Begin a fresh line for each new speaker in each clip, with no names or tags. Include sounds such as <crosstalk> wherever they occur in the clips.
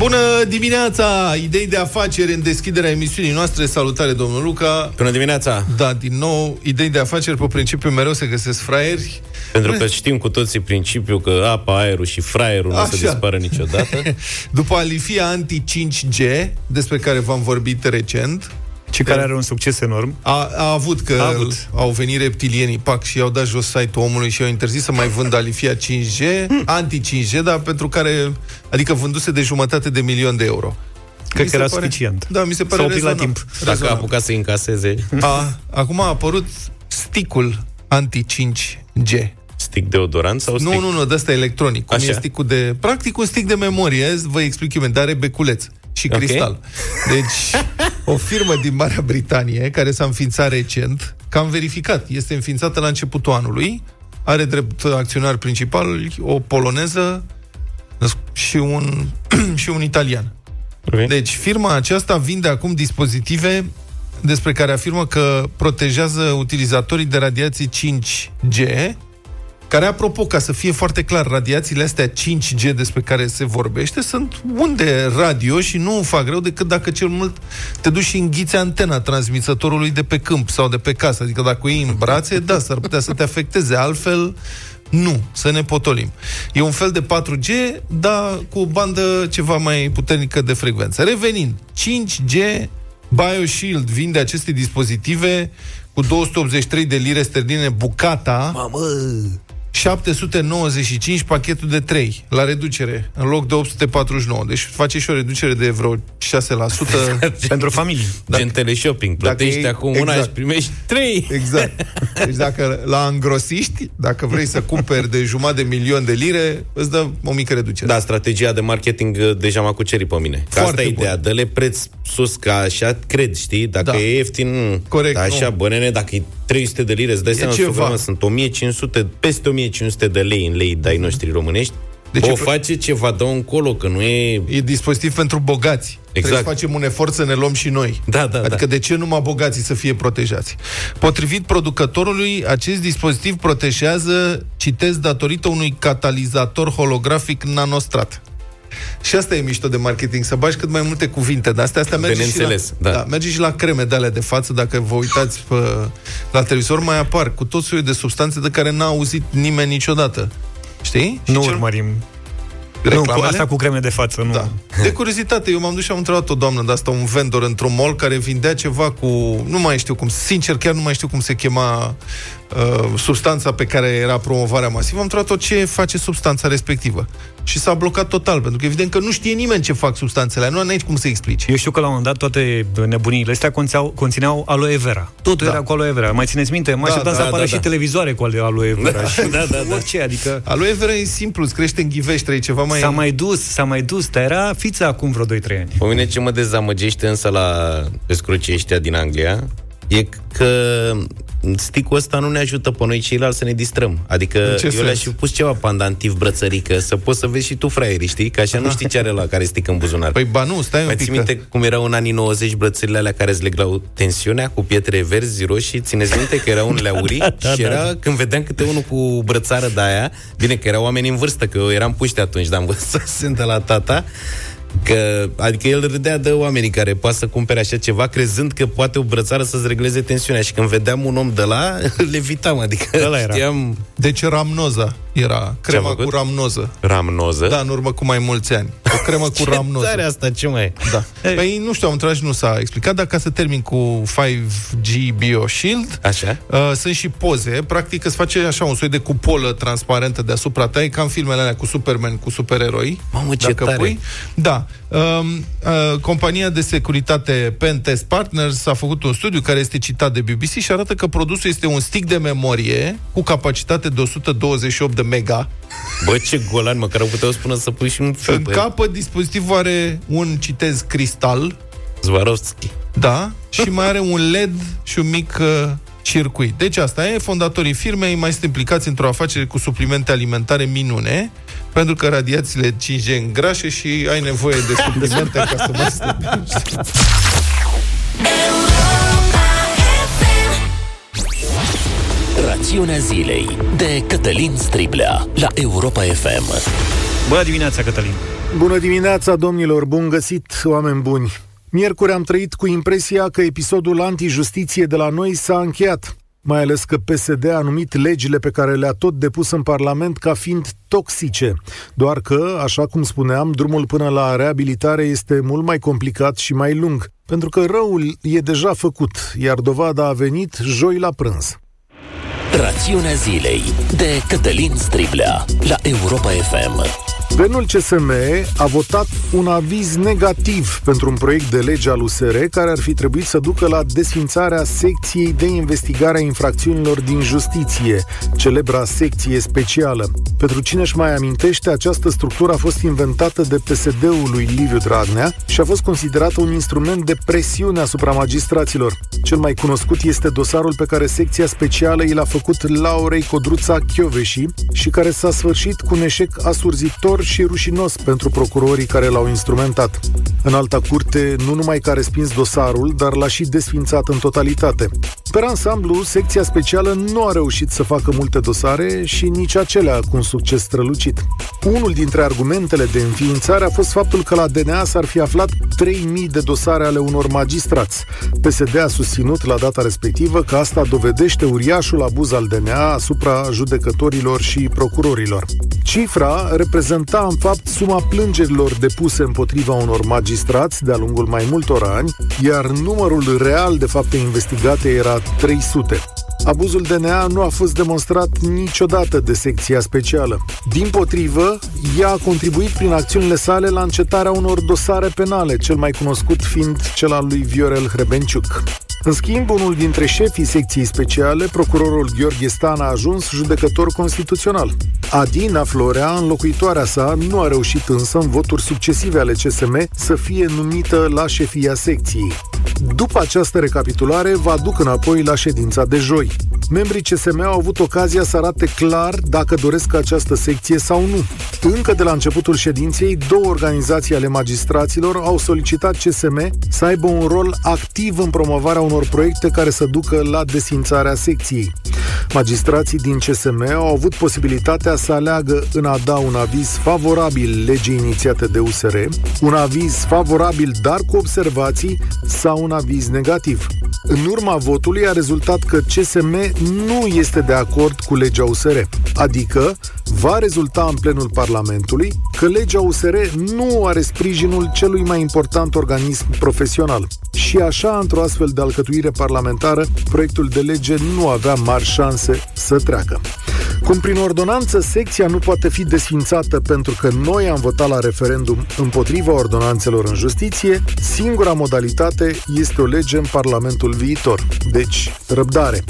Bună dimineața! Idei de afaceri în deschiderea emisiunii noastre. Salutare, domnul Luca.
Bună dimineața!
Da, din nou, idei de afaceri pe principiu mereu se găsesc fraieri.
Pentru că știm cu toții principiul că apa, aerul și fraierul nu o să dispară niciodată. <laughs>
După alifia anti-5G, despre care v-am vorbit recent,
și care are un succes enorm.
A, a avut că a avut. au venit reptilienii, pac, și i-au dat jos site-ul omului și i-au interzis să mai vândă alifia 5G, <laughs> anti-5G, dar pentru care, adică vânduse de jumătate de milion de euro.
Cred că era pare, suficient.
Da, mi se pare
S-a la timp.
Dacă a apucat să încaseze.
A, acum a apărut sticul anti-5G.
Stick deodorant sau stick?
Nu, nu, nu, de asta electronic. Cum Așa. e sticul de... Practic un stick de memorie, vă explic eu, dar are beculeț și okay. cristal. Deci, o firmă din Marea Britanie, care s-a înființat recent, că am verificat, este înființată la începutul anului, are drept acționar principal o poloneză și un, <clears throat> și un italian. Okay. Deci, firma aceasta vinde acum dispozitive despre care afirmă că protejează utilizatorii de radiații 5G, care, apropo, ca să fie foarte clar, radiațiile astea 5G despre care se vorbește sunt unde radio și nu fac greu decât dacă cel mult te duci și înghiți antena transmisătorului de pe câmp sau de pe casă. Adică dacă o iei în brațe, da, s-ar putea să te afecteze. Altfel, nu, să ne potolim. E un fel de 4G, dar cu o bandă ceva mai puternică de frecvență. Revenind, 5G BioShield vinde aceste dispozitive cu 283 de lire sterline bucata.
Mamă!
795 pachetul de 3 la reducere, în loc de 849. Deci face și o reducere de vreo 6% <laughs>
pentru familie.
Dacă, Gen teleshopping. Plătești dacă acum exact. una și primești 3.
Exact. <laughs> Deci dacă la îngrosiști, dacă vrei să cumperi de jumătate de milion de lire, îți dă o mică reducere.
Da, strategia de marketing uh, deja m-a cucerit pe mine. Că asta e ideea. Dă-le preț sus, ca așa cred, știi? Dacă da. e ieftin, Corect, da, așa, nu. bănene, dacă e 300 de lire, îți dai seama, ceva. sunt 1500, peste 1500 de lei în lei dai noștri românești. Deci o face ceva, dă încolo, că nu e...
E dispozitiv pentru bogați. Exact. Trebuie să facem un efort să ne luăm și noi.
Da, da,
adică
da.
de ce numai bogații să fie protejați? Potrivit producătorului, acest dispozitiv protejează, citesc, datorită unui catalizator holografic nanostrat. Și asta e mișto de marketing, să bagi cât mai multe cuvinte, dar astea, astea merge și, la, da. Da, merge și la creme de alea de față, dacă vă uitați pe, la televizor, mai apar cu tot soiul de substanțe de care n-a auzit nimeni niciodată. Știi?
Nu și urmărim Reclamele? Nu, cu asta cu creme de față, nu. Da.
De curiozitate, eu m-am dus și am întrebat o doamnă de asta, un vendor într-un mall care vindea ceva cu... Nu mai știu cum, sincer, chiar nu mai știu cum se chema uh, substanța pe care era promovarea masivă. Am întrebat-o ce face substanța respectivă și s-a blocat total, pentru că evident că nu știe nimeni ce fac substanțele, nu ai cum să explici.
Eu știu că la un moment dat toate nebuniile astea conțineau, conțineau aloe vera. Totul da. era cu aloe vera. Mai țineți minte? Mai da, da, să apară da, și da. televizoare cu aloe vera. Da, și da, da, da. Orice, adică...
Aloe vera e simplu, îți crește în ghivește, e ceva mai...
S-a mai dus, s-a mai dus, dar era fița acum vreo 2-3 ani.
Pe mine ce mă dezamăgește însă la escrocii ăștia din Anglia e că sticul ăsta nu ne ajută pe noi ceilalți să ne distrăm. Adică eu le-aș fi pus ceva pandantiv brățărică, să poți să vezi și tu fraierii, știi? Că așa nu știi ce are la care stic în buzunar.
Păi ba nu, stai
un pic. minte că... cum erau în anii 90 brățările alea care îți leglau tensiunea cu pietre verzi, roșii? Țineți minte că erau unele <laughs> aurii? da, da, și era, da. când vedeam câte unul cu brățară de aia, bine că erau oameni în vârstă, că eu eram puști atunci, dar am văzut să <laughs> sunt la tata, Că, adică el râdea de oamenii care poate să cumpere așa ceva, crezând că poate o brățară să-ți regleze tensiunea. Și când vedeam un om de la, <laughs> le evitam. Adică
Ăla era. știam... Deci ramnoza era crema cu ramnoză.
Ramnoză?
Da, în urmă cu mai mulți ani. O cremă <laughs> cu ce ramnoză.
Ce asta, ce mai
Da. Hey. Păi nu știu, am întrebat și nu s-a explicat, dar ca să termin cu 5G BioShield,
așa.
Uh, sunt și poze. Practic îți face așa un soi de cupolă transparentă deasupra ta, e ca în filmele alea cu Superman, cu supereroi.
Mamă, ce tare. Pui.
Da. Um, uh, compania de securitate Pentest Partners a făcut un studiu care este citat de BBC și arată că produsul este un stick de memorie cu capacitate de 128 de mega.
Bă, ce golan, măcar au putea spune să pui și un
film. În capăt, dispozitivul are un, citez, cristal.
Zvarovski.
Da, și mai are un LED și un mic uh, circuit. Deci asta e, fondatorii firmei mai sunt implicați într-o afacere cu suplimente alimentare minune, pentru că radiațiile 5G îngrașe și ai nevoie de suplimente ca să mai <laughs>
Rațiunea zilei de Cătălin Striblea la Europa FM.
Bună dimineața, Cătălin!
Bună dimineața, domnilor! Bun găsit, oameni buni! Miercuri am trăit cu impresia că episodul antijustiție de la noi s-a încheiat, mai ales că PSD a numit legile pe care le-a tot depus în Parlament ca fiind toxice. Doar că, așa cum spuneam, drumul până la reabilitare este mult mai complicat și mai lung, pentru că răul e deja făcut, iar dovada a venit joi la prânz.
Rațiunea zilei de Cătălin Striblea la Europa FM.
Guvernul CSM a votat un aviz negativ pentru un proiect de lege al USR care ar fi trebuit să ducă la desfințarea secției de investigare a infracțiunilor din justiție, celebra secție specială. Pentru cine își mai amintește, această structură a fost inventată de PSD-ul lui Liviu Dragnea și a fost considerată un instrument de presiune asupra magistraților. Cel mai cunoscut este dosarul pe care secția specială i l-a făcut Laurei Codruța Chioveși și care s-a sfârșit cu un eșec asurzitor și rușinos pentru procurorii care l-au instrumentat. În alta curte, nu numai că a respins dosarul, dar l-a și desfințat în totalitate. Per ansamblu, secția specială nu a reușit să facă multe dosare și nici acelea cu un succes strălucit. Unul dintre argumentele de înființare a fost faptul că la DNA s-ar fi aflat 3000 de dosare ale unor magistrați. PSD a susținut la data respectivă că asta dovedește uriașul abuz al DNA asupra judecătorilor și procurorilor. Cifra reprezenta în fapt suma plângerilor depuse împotriva unor magistrați de-a lungul mai multor ani, iar numărul real de fapte investigate era 300. Abuzul DNA nu a fost demonstrat niciodată de secția specială. Din potrivă, ea a contribuit prin acțiunile sale la încetarea unor dosare penale, cel mai cunoscut fiind cel al lui Viorel Hrebenciuc. În schimb, unul dintre șefii secției speciale, procurorul Gheorghe Stan, a ajuns judecător constituțional. Adina Florea, înlocuitoarea sa, nu a reușit însă în voturi succesive ale CSM să fie numită la șefia secției. După această recapitulare, vă aduc înapoi la ședința de joi. Membrii CSM au avut ocazia să arate clar dacă doresc această secție sau nu. Încă de la începutul ședinței, două organizații ale magistraților au solicitat CSM să aibă un rol activ în promovarea unor proiecte care să ducă la desințarea secției. Magistrații din CSM au avut posibilitatea să aleagă în a da un aviz favorabil legii inițiate de USR, un aviz favorabil dar cu observații sau un aviz negativ. În urma votului a rezultat că CSM nu este de acord cu legea USR, adică va rezulta în plenul Parlamentului că legea USR nu are sprijinul celui mai important organism profesional. Și așa, într-o astfel de alcătuire parlamentară, proiectul de lege nu avea mari șanse să treacă. Cum prin ordonanță secția nu poate fi desfințată pentru că noi am votat la referendum împotriva ordonanțelor în justiție, singura modalitate este o lege în Parlamentul viitor. Deci, răbdare.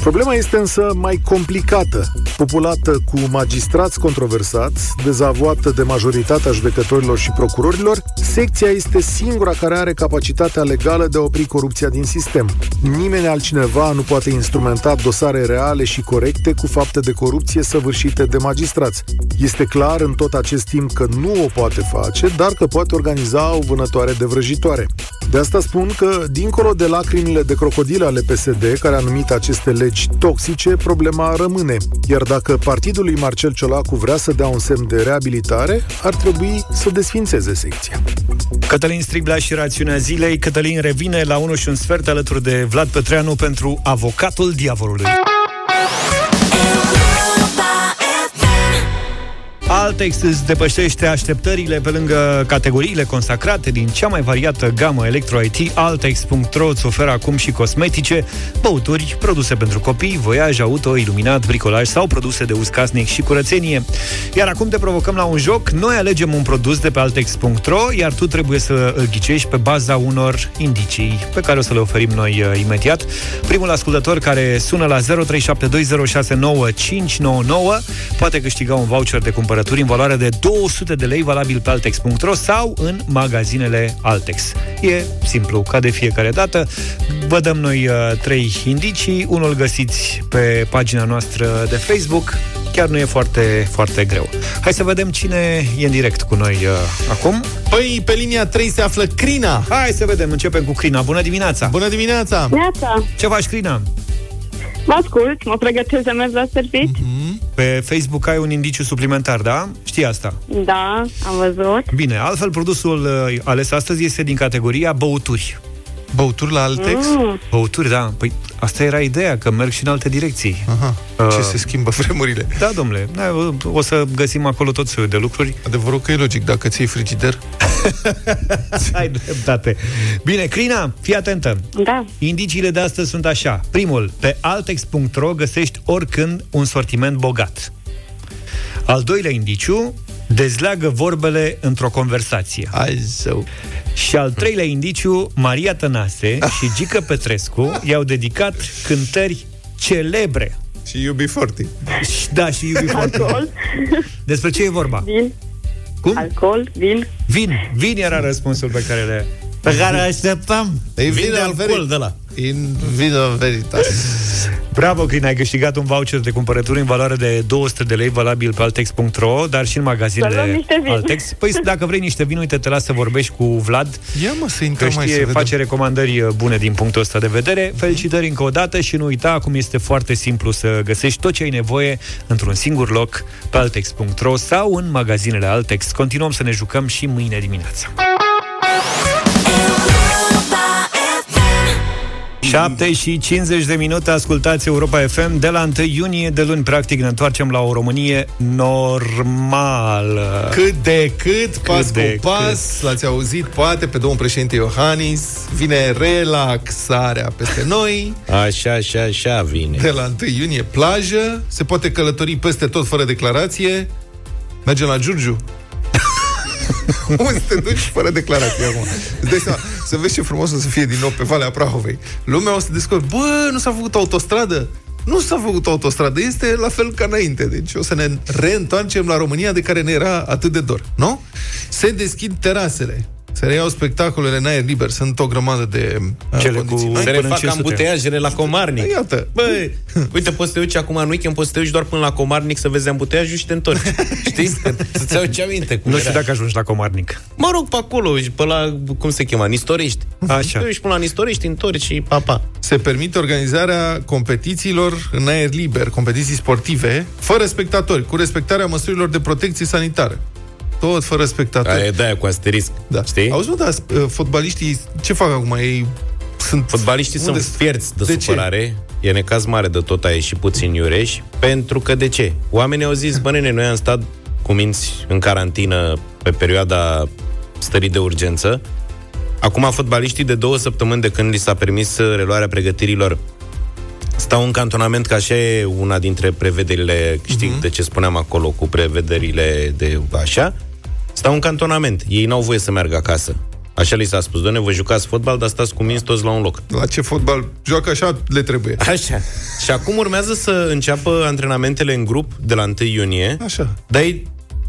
Problema este însă mai complicată, populată cu magistrați controversați, dezavoată de majoritatea judecătorilor și procurorilor, secția este singura care are capacitatea legală de a opri corupția din sistem. Nimeni altcineva nu poate instrumenta dosare reale și corecte cu fapte de corupție săvârșite de magistrați. Este clar în tot acest timp că nu o poate face, dar că poate organiza o vânătoare de vrăjitoare. De asta spun că, dincolo de lacrimile de crocodil ale PSD, care a numit aceste legi toxice, problema rămâne. Iar dacă partidul lui Marcel Ciolacu vrea să dea un semn de reabilitare, ar trebui să desfințeze secția.
Cătălin Striblea și rațiunea zilei. Cătălin revine la 1 și un sfert alături de Vlad Petreanu pentru Avocatul Diavolului. Altex îți depășește așteptările pe lângă categoriile consacrate din cea mai variată gamă electro-IT. Altex.ro îți oferă acum și cosmetice, băuturi, produse pentru copii, voiaj, auto, iluminat, bricolaj sau produse de uz casnic și curățenie. Iar acum te provocăm la un joc. Noi alegem un produs de pe Altex.ro, iar tu trebuie să îl ghicești pe baza unor indicii pe care o să le oferim noi uh, imediat. Primul ascultător care sună la 0372069599 poate câștiga un voucher de cumpărături cumpărături în valoare de 200 de lei valabil pe Altex.ro sau în magazinele Altex. E simplu, ca de fiecare dată. Vă dăm noi uh, trei indicii, unul găsiți pe pagina noastră de Facebook, chiar nu e foarte, foarte greu. Hai să vedem cine e în direct cu noi uh, acum.
Păi, pe linia 3 se află Crina.
Hai să vedem, începem cu Crina. Bună dimineața!
Bună dimineața!
Neața!
Ce faci, Crina?
Mă ascult, mă pregătesc de mers la servici. Mm-hmm.
Pe Facebook ai un indiciu suplimentar, da? Știi asta?
Da, am văzut.
Bine, altfel produsul uh, ales astăzi este din categoria băuturi.
Băuturi la Altex?
Mm.
Băuturi, da. Păi asta era ideea, că merg și în alte direcții.
Aha,
Uh.
ce se schimbă <laughs> vremurile.
Da, domnule, da, o- o să găsim acolo tot soiul de lucruri.
Adevărul că e logic, dacă ți-ai frigider. <laughs>
Ai dreptate. Bine, Crina, fii atentă.
Da.
Indiciile de astăzi sunt așa. Primul, pe altex.ro găsești oricând un sortiment bogat. Al doilea indiciu, dezleagă vorbele într-o conversație.
Ai zău.
Și al treilea indiciu, Maria Tănase și Gică Petrescu i-au dedicat cântări celebre.
Și iubi foarte.
Și- Da, și iubi foarte mult.
Alcool,
Despre ce e vorba?
vin,
Cum?
alcool, vin.
Vin. Vin era răspunsul pe care le... Pe care așteptam.
E
Vin
vin
de
al
alcool
veri-
de la.
In vino veritas.
Bravo, Crina, ai câștigat un voucher de cumpărături în valoare de 200 de lei, valabil pe altex.ro, dar și în
Să luăm
magazinele
niște vin.
Altex. Păi <laughs> dacă vrei niște vin, uite, te las să vorbești cu Vlad,
Ia mă să
că
intrăm mai să
știe,
vedem.
face recomandări uh, bune din punctul ăsta de vedere. Felicitări încă o dată și nu uita, acum este foarte simplu să găsești tot ce ai nevoie într-un singur loc pe altex.ro sau în magazinele Altex. Continuăm să ne jucăm și mâine dimineața. 7 și 50 de minute ascultați Europa FM de la 1 iunie de luni practic ne întoarcem la o Românie normală.
Cât de cât, pas
de
cu pas, l-ați auzit, poate, pe domnul președinte Iohannis, vine relaxarea peste noi,
Așa, așa, așa vine.
de la 1 iunie plajă, se poate călători peste tot fără declarație, mergem la Giurgiu. <laughs> Unde te duci fără declarație acum? Îți dai seama, să vezi ce frumos o să fie din nou pe Valea Prahovei. Lumea o să descoperi, bă, nu s-a făcut autostradă? Nu s-a făcut autostradă, este la fel ca înainte. Deci o să ne reîntoarcem la România de care ne era atât de dor, nu? Se deschid terasele. Se reiau spectacolele în aer liber. Sunt o grămadă de uh,
Cele
condiții
cu-
noi.
Se
Până în
refac
500.
ambuteiajele la Comarnic.
Iată.
Băi, uite, poți să te duci acum în weekend, poți să te duci doar până la Comarnic să vezi ambuteiajul și te întorci. <laughs> Știi? Să-ți iau ce aminte. Cum
Nu știu
era.
dacă ajungi la Comarnic.
Mă rog, pe acolo, și pe la, cum se chema, Nistorești.
Așa.
Te duci până la Nistorești, întorci și papa.
se permite organizarea competițiilor în aer liber, competiții sportive, fără spectatori, cu respectarea măsurilor de protecție sanitară. Tot fără spectatori.
Aia e de-aia cu asterisc.
Da.
Știi?
Auzi, mă, da, uh, fotbaliștii, ce fac acum? Ei sunt...
Fotbaliștii
Unde
sunt fierți de,
de
de
ce?
supărare. E necaz mare de tot a ieșit puțin iureși. Pentru că de ce? Oamenii au zis, bă, nene, noi am stat cu minți în carantină pe perioada stării de urgență. Acum fotbaliștii de două săptămâni de când li s-a permis uh, reluarea pregătirilor stau în cantonament, că așa e una dintre prevederile, știi,
Mhm.
uh-huh. de ce spuneam acolo, cu prevederile de așa, stau în cantonament. Ei n-au voie să meargă acasă. Așa li s-a spus, doamne, vă jucați fotbal, dar stați cu minți toți la un loc.
La ce fotbal joacă așa, le trebuie.
Așa. Și acum urmează să înceapă antrenamentele în grup de la 1 iunie,
Așa.
dar ei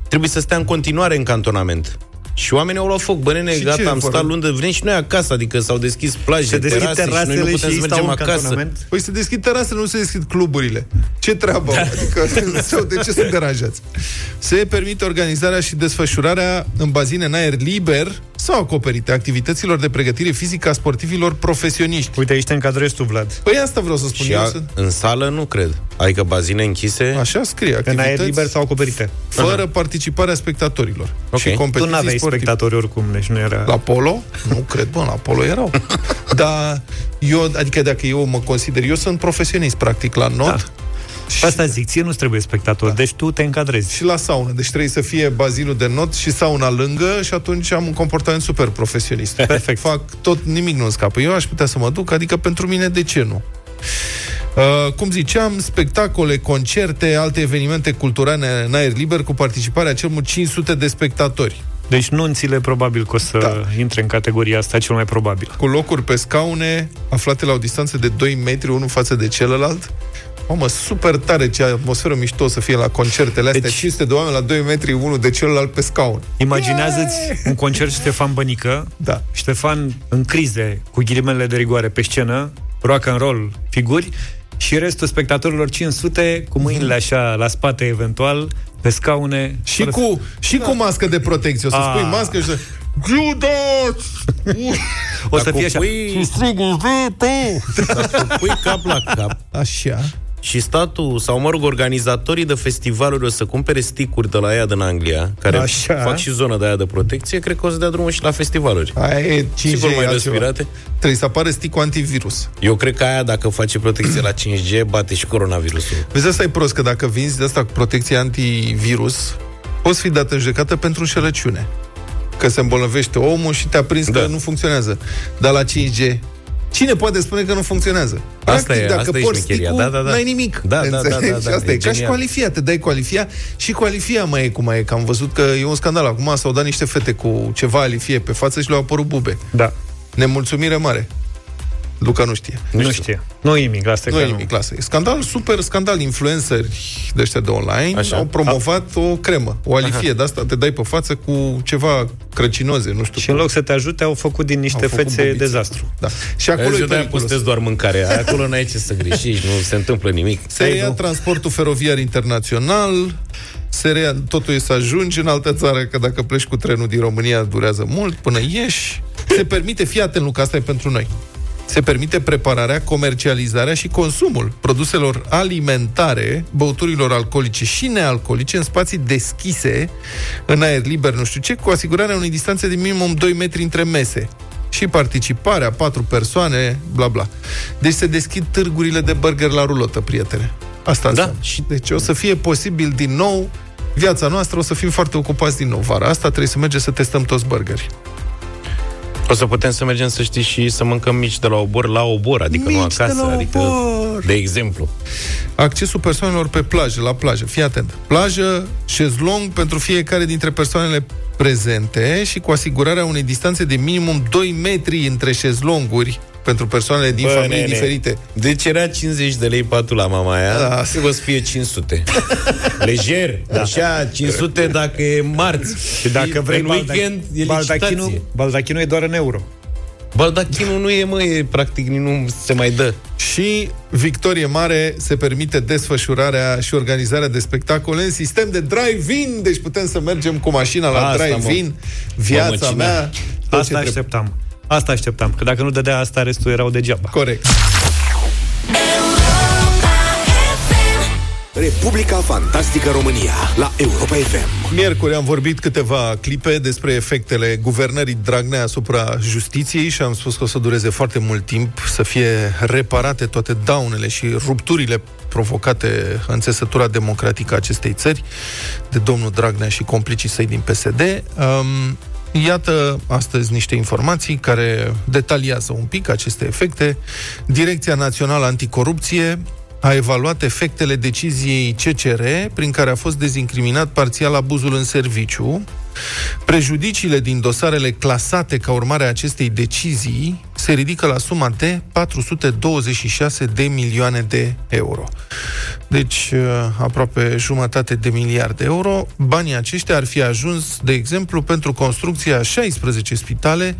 trebuie să stea în continuare în cantonament. Și oamenii au luat foc, bă, nene,
Și ce
gata, am
vor?
stat luni de vrem și noi acasă, adică s-au deschis plaje,
Se deschid
terase, și noi nu
terasele
putem
și
să
stau
mergem
în
acasă.
cantonament.
Păi se deschid terasele, nu se deschid cluburile. Ce treabă? Da. Adică, <laughs> sau de ce sunt deranjați? Se permite organizarea și desfășurarea în bazine în aer liber sau acoperite activităților de pregătire fizică a sportivilor profesioniști.
Uite, aici te încadrezi tu, Vlad.
Păi asta vreau să spun
Și
eu.
a,
Să...
în sală nu cred. Adică bazine închise.
Așa scrie,
În
activități
aer liber sau acoperite.
fără participarea spectatorilor.
Ok.
Și
Tu
competiții
Tu n-aveai
sportive.
spectatori oricum, deci nu era...
La polo? Nu cred, bă, la polo erau. <laughs> Dar eu, adică dacă eu mă consider, eu sunt profesionist, practic, la not.
Da. Și asta zic, ție nu-ți trebuie spectator, da. deci tu te încadrezi.
și la saună. Deci trebuie să fie bazinul de not și sauna lângă și atunci am un comportament super profesionist. <laughs>
Perfect.
Fac tot, nimic nu scapă. Eu aș putea să mă duc, adică pentru mine, de ce nu? Uh, cum ziceam, spectacole, concerte, alte evenimente culturale în aer liber cu participarea cel mult 500 de spectatori.
Deci nunțile probabil că o să
Da.
da. intre în categoria asta cel mai probabil.
Cu locuri pe scaune aflate la o distanță de 2 metri unul față de celălalt. Mamă, super tare ce atmosferă mișto o să fie la concertele astea.
Deci-
500 de oameni la 2 metri unul de celălalt pe scaun.
Imaginează-ți un concert Ștefan Bănică,
Da.
Ștefan în crize, cu ghilimele de rigoare pe scenă, rock and roll, figuri, și restul spectatorilor 500 cu mâinile așa la spate eventual, pe scaune.
Și
fără-
cu, și cu mască de protecție. O să
Ah.
spui mască și să... Judas!
O să
Dacă
fie așa.
pui, dacă pui cap la cap
Așa.
Și statul, sau mă rog, organizatorii de festivaluri o să cumpere sticuri de la ea din Anglia, care
Așa.
fac și zona de aia de protecție, cred că o să dea drumul și la festivaluri.
Aia e 5G
Sigur mai
altceva.
respirate?
Trebuie să apară sticul antivirus.
Eu cred că aia, dacă face protecție la 5G, bate și coronavirusul.
Vezi, asta e prost, că dacă vinzi de asta cu protecție antivirus, poți fi dat în judecată pentru înșelăciune. Că se îmbolnăvește omul și te-a prins
Da.
că nu funcționează. Dar la 5G, cine poate spune că nu funcționează?
Asta e-
dacă
asta e
porți
șmecheria.
sticul,
Da, da, da.
n-ai nimic.
Da, da, da,
Înțelegi?
da, da.
Asta e,
E
ca și
genial.
qualifia, te dai qualifia și qualifia mai e cum mai e, că am văzut că e un scandal. Acum s-au dat niște fete cu ceva alifie pe față și le-au apărut bube.
Da.
Nemulțumire mare. Luca nu știe.
Nu, nu știe. Nu e nimic, asta e
Nu
că
e nimic, lasă. E scandal, super scandal. Influenceri de ăștia de online
Așa.
au promovat o cremă, o alifie de asta, te dai pe față cu ceva crăcinoze, nu știu.
Și în loc să te ajute, au făcut din niște
Au făcut
fețe
bobițe.
dezastru.
Da. Și acolo
Acolo
e
eu de-aia
periculos.
postez doar mâncare. Acolo n-ai ce să greșești, nu se întâmplă nimic.
Se reia transportul feroviar internațional, se reia, totul e să ajungi în altă țară, că dacă pleci cu trenul din România durează mult până ieși. Se permite, fii atent, Luca, asta e pentru noi. Se permite prepararea, comercializarea și consumul produselor alimentare, băuturilor alcoolice și nealcoolice în spații deschise, în aer liber, nu știu ce, cu asigurarea unei distanțe de minimum 2 metri între mese și participarea, patru persoane, bla bla. Deci se deschid târgurile de burger la rulotă, prietene. Asta
Da.
înseamnă. Și deci o să fie posibil din nou viața noastră, o să fim foarte ocupați din nou vara asta, trebuie să mergem să testăm toți burgeri.
O să putem să mergem, să știi, și să mâncăm mici de la obor la obor, adică nu
Mici de
acasă.
la
adică,
obor.
de exemplu.
Accesul persoanelor pe plajă, la plajă, fii atent. Plajă, șezlong pentru fiecare dintre persoanele prezente și cu asigurarea unei distanțe de minimum 2 metri între șezlonguri pentru persoanele din
Bă,
familii
nene,
diferite.
Deci era 50 de lei patul la mama aia,
Da.
da. trebuie să fie 500. <laughs> Lejer, da. așa, 500 dacă e marți.
Și dacă vrei
în weekend, e
baldachinul,
licitație.
baldachinul e doar în euro.
Baldachinul nu e, mă, e practic nu se mai dă.
Și Victorie Mare se permite desfășurarea și organizarea de spectacole în sistem de drive-in, deci putem să mergem cu mașina la
Asta,
drive-in.
mă.
Viața
Mamă, cine-
mea, tot
Asta
ce trebuie.
Așteptam. Asta așteptam, că dacă nu dădea asta, restul erau degeaba.
Corect.
Republica Fantastică România la Europa FM.
Miercuri am vorbit câteva clipe despre efectele guvernării Dragnea asupra justiției și am spus că o să dureze foarte mult timp să fie reparate toate daunele și rupturile provocate în țesătura democratică a acestei țări de domnul Dragnea și complicii săi din PSD. Um, Iată astăzi niște informații care detaliază un pic aceste efecte. Direcția Națională Anticorupție a evaluat efectele deciziei CCR prin care a fost dezincriminat parțial abuzul în serviciu. Prejudiciile din dosarele clasate ca urmare a acestei decizii se ridică la suma de 426 de milioane de euro. Deci, uh, aproape jumătate de miliard de euro. Banii aceștia ar fi ajuns, de exemplu, pentru construcția a 16 spitale,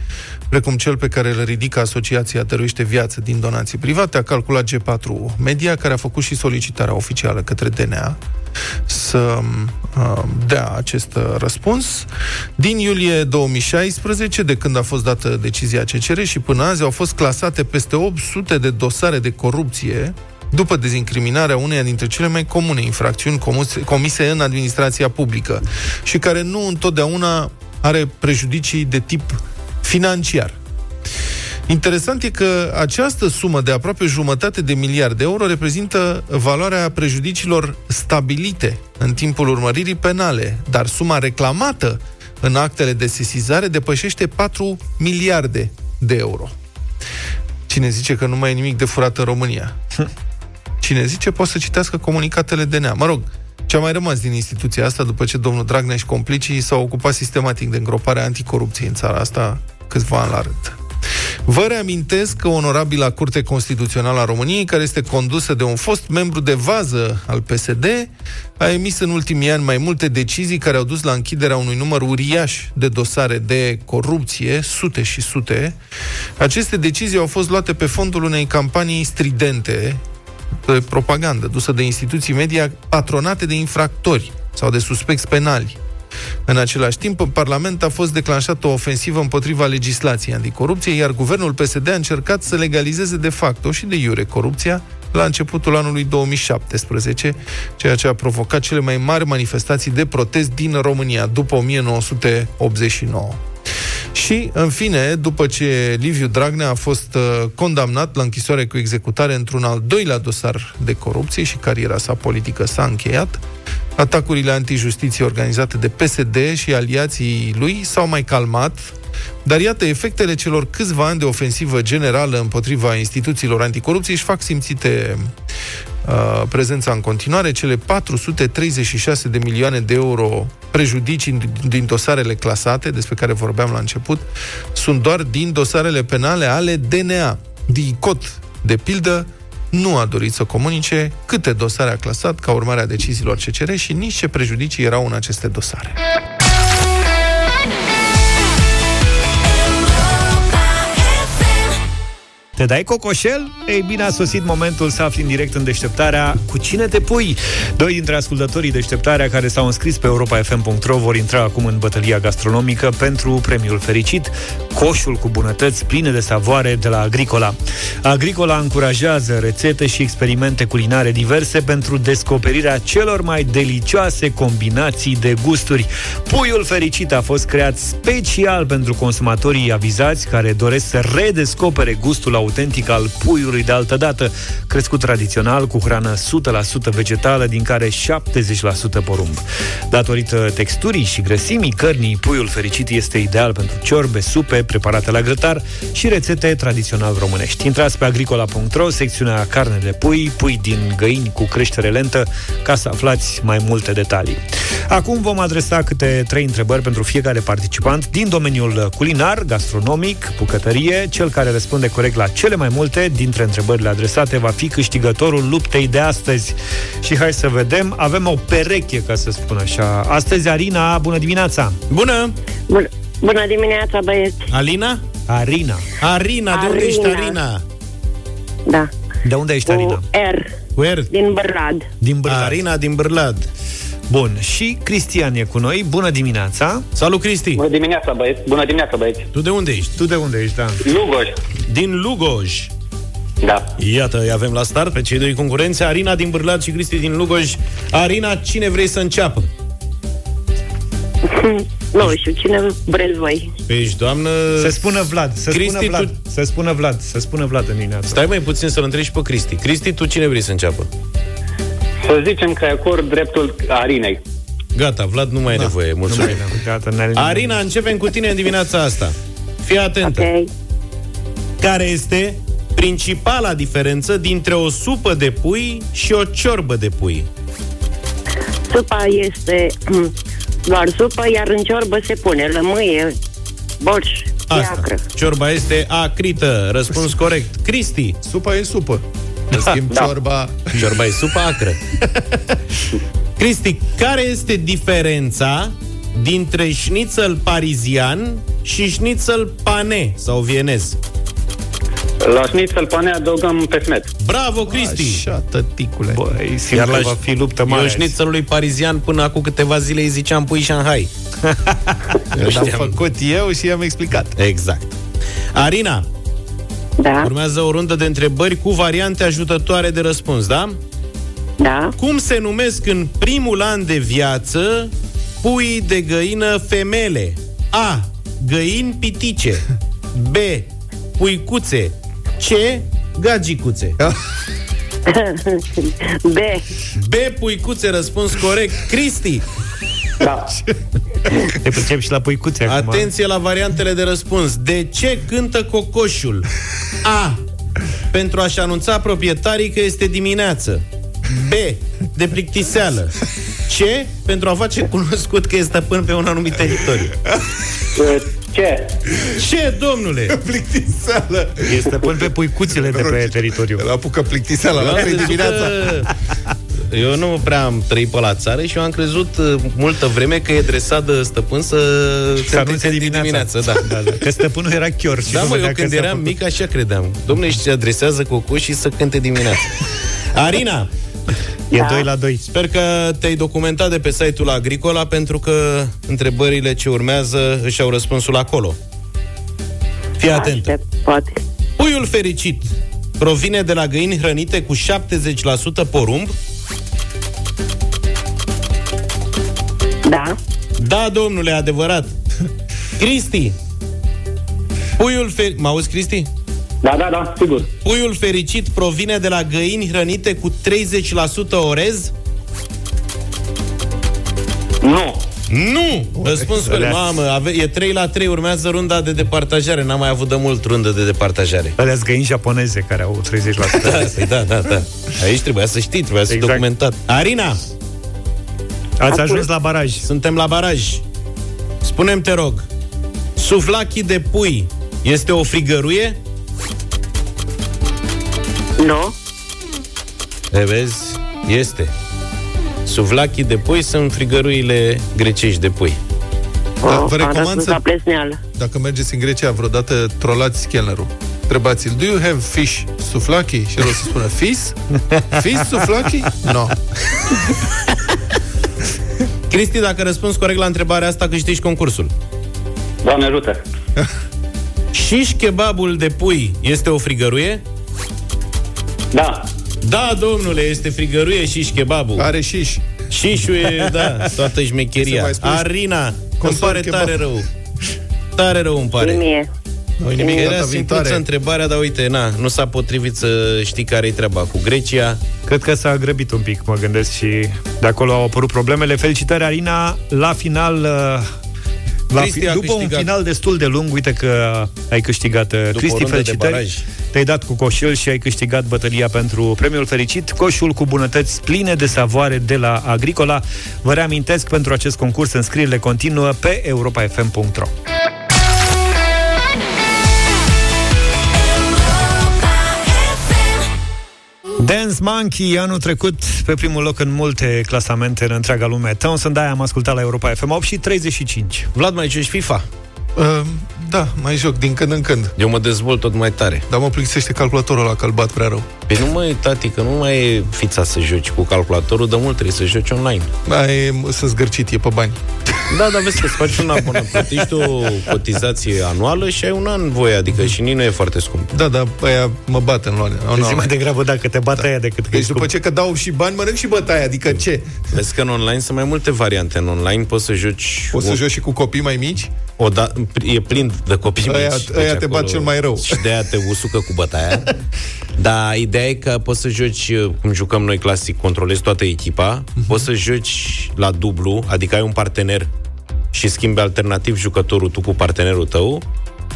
precum cel pe care îl ridică Asociația Dăruiește Viață din donații private, a calculat G4 Media, care a făcut și solicitarea oficială către DNA să uh, dea acest uh, răspuns. Din iulie 2016, de când a fost dată decizia CCR și până azi, au fost clasate peste 800 de dosare de corupție după dezincriminarea uneia dintre cele mai comune infracțiuni comus- comise în administrația publică și care nu întotdeauna are prejudicii de tip financiar. Interesant e că această sumă de aproape jumătate de miliard de euro reprezintă valoarea prejudiciilor stabilite în timpul urmăririi penale, dar suma reclamată în actele de sesizare depășește 4 miliarde de euro. Cine zice că nu mai e nimic de furat în România? Cine zice poate să citească comunicatele DNA. Mă rog, ce a mai rămas din instituția asta după ce domnul Dragnea și complicii s-au ocupat sistematic de îngroparea anticorupției în țara asta câțiva ani la rând. Vă reamintesc că onorabila Curte Constituțională a României, care este condusă de un fost membru de vază al PSD, a emis în ultimii ani mai multe decizii care au dus la închiderea unui număr uriaș de dosare de corupție, sute și sute. Aceste decizii au fost luate pe fondul unei campanii stridente de propagandă dusă de instituții media patronate de infractori sau de suspecți penali. În același timp, în Parlament a fost declanșată o ofensivă împotriva legislației anticorupție, iar guvernul PSD a încercat să legalizeze de facto și de iure corupția la începutul anului 2017, ceea ce a provocat cele mai mari manifestații de protest din România după 1989. Și, în fine, după ce Liviu Dragnea a fost uh, condamnat la închisoare cu executare într-un al doilea dosar de corupție și cariera sa politică s-a încheiat, atacurile antijustiție organizate de PSD și aliații lui s-au mai calmat, dar iată, efectele celor câțiva ani de ofensivă generală împotriva instituțiilor anticorupție își fac simțite uh, prezența în continuare. Cele 436 de milioane de euro prejudicii din dosarele clasate, despre care vorbeam la început, sunt doar din dosarele penale ale DNA. DICOT, de pildă, nu a dorit să comunice câte dosare a clasat ca urmare a deciziilor CCR și nici ce prejudicii erau în aceste dosare.
Te dai cocoșel? Ei bine, a sosit momentul să afli în direct în deșteptarea cu cine te pui. Doi dintre ascultătorii deșteptarea care s-au înscris pe europa.fm.ro vor intra acum în bătălia gastronomică pentru premiul fericit, coșul cu bunătăți pline de savoare de la Agricola. Agricola încurajează rețete și experimente culinare diverse pentru descoperirea celor mai delicioase combinații de gusturi. Puiul fericit a fost creat special pentru consumatorii avizați care doresc să redescopere gustul autentic al puiului de altă dată, crescut tradițional cu hrană 100% vegetală, din care 70% porumb. Datorită texturii și grăsimii cărnii, puiul fericit este ideal pentru ciorbe, supe, preparate la grătar și rețete tradițional românești. Intrați pe agricola.ro, secțiunea carne de pui, pui din găini cu creștere lentă, ca să aflați mai multe detalii. Acum vom adresa câte trei întrebări pentru fiecare participant din domeniul culinar, gastronomic, bucătărie. Cel care răspunde corect la cele mai multe dintre întrebările adresate va fi câștigătorul luptei de astăzi. Și hai să vedem, avem o pereche, ca să spun așa. Astăzi, Arina, bună dimineața!
Bună!
Bună, bună dimineața, băieți.
Alina?
Arina.
Arina, de unde
Arina.
ești Arina?
Da.
De unde ești, Arina?
Cu R.
Cu R.
Din Bărlad.
Din Bârlad.
Arina din Bârlad.
Bun, și Cristian e cu noi. Bună dimineața!
Salut, Cristi!
Bună dimineața, băieți. Bună dimineața, băieți.
Tu de unde ești?
Tu de unde ești, Dan?
Lugoj.
Din Lugoj.
Da.
Iată, îi avem la start pe cei doi concurenți, Arina din Bârlad și Cristi din Lugoj. Arina, cine vrei să înceapă?
Nu știu, cine vreți voi?
Ești doamnă...
Să spună Vlad, să
Cristi,
spună Vlad,
tu-
să spună Vlad, să spună Vlad în dimineața.
Stai mai puțin să-l întrebi și pe Cristi. Cristi, tu cine vrei să înceapă?
Să zicem că acord dreptul Arinei.
Gata, Vlad, nu mai ai nevoie. Mulțumim.
Gata, ne
Arina, începem cu tine în dimineața asta. Fii atentă.
Ok.
Care este principala diferență dintre o supă de pui și o ciorbă de pui?
Supa este mm, doar supă, iar în ciorbă se pune lămâie, borș, e
Asta.
acră.
Ciorba este acrită. Răspuns corect. Cristi.
Supa e supă. În schimb,
Da.
ciorba...
Ciorba e supă acră. <laughs> Cristi, care este diferența dintre șnițel parizian și șnițel pane sau vienez?
La șnițel pane adăugăm pesmet.
Bravo, Cristi!
Așa, tăticule.
Băi, simt
Iar
că
la
va fi luptă
Eu
mare.
șnițelului parizian până acum câteva zile îi ziceam pui Shanghai. <laughs>
L-am
știam.
făcut eu și i-am explicat.
Exact. Arina,
Da,
urmează o rundă de întrebări cu variante ajutătoare de răspuns, da?
da.
Cum se numesc în primul an de viață puii de găină femele? A. Găini pitice B. Puicuțe C. Gagicuțe <laughs>
B.
B. Puicuțe, răspuns corect Cristi,
Da. <laughs>
Te pricep și la puicuțe acum.
atenție la variantele de răspuns De ce cântă cocoșul? A. Pentru a-și anunța proprietarii că este dimineață B. De plictiseală C. Pentru a face cunoscut că este stăpân pe un anumit teritoriu
Ce?
Ce, domnule?
Plictiseală.
Este stăpân pe puicuțele de pe teritoriu.
Îl apucă plictiseala la
Eu am
3
crezut
dimineața. <laughs>
că- Eu nu prea am trăit pe la țară și eu am crezut uh, multă vreme că e dresat de stăpân să
Să anunțe dimineața.
dimineața da.
da, da. Că stăpânul era chior. și
Da,
nu
mă,
vedea
eu
că
când
s-a
eram
făcut.
mic așa credeam. Domnule, și se adresează cocoșii să cânte dimineața. <laughs> Arina,
E
Da.
2 la 2.
Sper că te-ai documentat de pe site-ul Agricola pentru că întrebările ce urmează își au răspunsul acolo. Fii atent.
Aștept, poate.
Puiul fericit provine de la găini hrănite cu 70% porumb?
Da.
Da, domnule, adevărat. Cristi, puiul fericit... Mă auzi, Cristi?
Da, da, da, sigur.
Puiul fericit provine de la găini hrănite cu 30% orez?
Nu.
Nu! Răspunsul, mamă, ave- e 3 la 3, urmează runda de departajare. N-am mai avut de mult rundă de departajare.
Alea găini japoneze care au 30%.
Da, da, da, da. Aici trebuia să știi, trebuia să
Exact.
documentat. Arina,
Ați ajuns la baraj.
suntem la baraj. Spunem te rog, suflachii de pui este o frigăruie?
Nu.
E, vezi? Este. Suflachii de pui sunt frigăruile grecești de pui.
Da,
Oh,
vă
am
recomand
răspuns
să-
la plesneală.
Dacă mergeți în Grecia vreodată, trolați chelnerul. Întrebați-l, do you have fish souvlaki? Și el o să spună, fish? Fish souvlaki? No. <laughs>
Cristi, dacă răspunzi corect la întrebarea asta, câștigi concursul.
Doamne ajută. <laughs>
Shish kebabul de pui este o frigăruie?
Da.
Da, domnule, este frigăruie shish kebabul.
Are shish.
Shish-ul e, da, <laughs> toată
Se
șmecheria.
mai spune
Arina, îmi
consol
pare
kebab.
tare rău. Tare rău îmi pare.
Mie.
Nu nimic,
Era
data
simpluță
viitoare.
întrebarea, dar uite, na, nu s-a potrivit să știi care-i treaba cu Grecia.
Cred că s-a grăbit un pic, mă gândesc, și de acolo au apărut problemele. Felicitări, Arina, la final... uh, La
Cristi
fi,
a
după un
câștigat.
final destul de lung, uite că ai câștigat. uh,
o
Cristi,
rundă de
felicitări.
baraj.
Te-ai dat cu coșul și ai câștigat bătălia pentru premiul fericit, coșul cu bunătăți pline de savoare de la Agricola. Vă reamintesc, pentru acest concurs înscrierile continuă pe europafm.ro. Dance Monkey, anul trecut, pe primul loc în multe clasamente în întreaga lume. Townsend, de am ascultat la Europa FM 8 și 35.
Vlad, mai joci FIFA?
Uh, da, mai joc din când în când.
Eu mă dezvolt tot mai tare.
Dar mă plictisește calculatorul la calbat prea rău.
Păi nu mai, tati, că nu mai e fița să joci cu calculatorul, de mult trebuie să joci online.
Da, e, sunt zgârcit, e pe bani.
Da, dar vezi că îți faci un abonament, plătești o cotizație anuală și ai un an voie, adică și nici nu e foarte scump.
Da, da, aia mă bat în luare. Oh,
Zi
no.
mai degrabă dacă te bat aia decât că
Deci
ești
după
cu...
ce că dau și bani, mănânc și bătaia, adică ce?
Vezi că în online sunt mai multe variante. În online poți să joci...
Poți să
o-
joci și cu copii mai mici?
O da, e plin de copii
Ăia-
mici.
ăia
deci
te bat cel mai rău.
Și de aia te usucă cu bătaia. <laughs> Dar ideea e că poți să joci, cum jucăm noi clasic, controlezi toată echipa,
Mhm.
poți să joci la dublu, adică ai un partener și schimbi alternativ jucătorul tu cu partenerul tău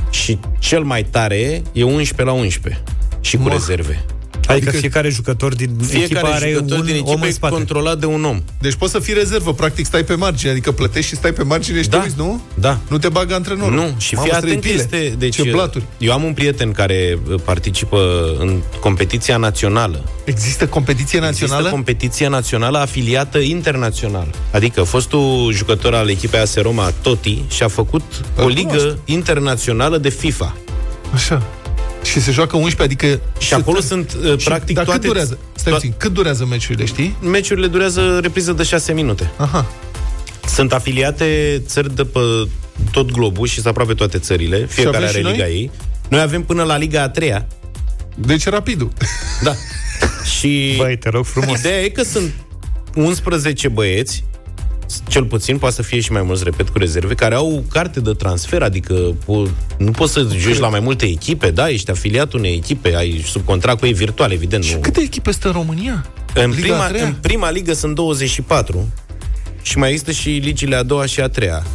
și cel mai tare e 11 la 11 și cu
Mă.
rezerve.
Adică,
Adică
fiecare jucător din
Fiecare
echipă are
jucător
un
din
om
echipă
în
e
spate.
controlat de un om.
Deci poți să fii rezervă, practic stai pe margine, adică plătești și stai pe margine și
Da.
te uiți, nu?
Da.
Nu te bagă antrenorul.
Nu, și
Mamă,
fii
străi
atent,
pile.
este... Deci,
Ce blaturi.
Eu am un prieten care uh, participă în competiția națională.
Există competiție națională?
Există competiția națională afiliată internațional. Adică fostul jucător al echipei AS Roma, Totti, și-a făcut o
Îl
ligă
cunosc.
internațională de FIFA.
Așa. Și se joacă 11, adică...
Și acolo sunt, uh,
Și-
practic,
dar
toate...
cât durează? Stai
to-
puțin, cât durează meciurile, știi?
Meciurile durează repriză de 6 minute.
Aha.
Sunt afiliate țări de pe tot globul și sunt aproape toate țările. Fiecare
avem
are
și noi?
liga ei. Noi avem până la Liga a treia.
Deci rapidul.
Da. <laughs> și
Băi, te rog frumos.
ideea e că sunt 11 băieți cel puțin, poate să fie și mai mulți, repet, cu rezerve, care au carte de transfer, adică po- nu poți să joci la mai multe echipe, da, ești afiliat unei echipe, ai subcontract cu ei virtual, evident.
Și
nu.
câte echipe stă în România?
În
Liga
prima,
a treia?
în prima ligă sunt 24 și mai există și ligile a doua și a treia.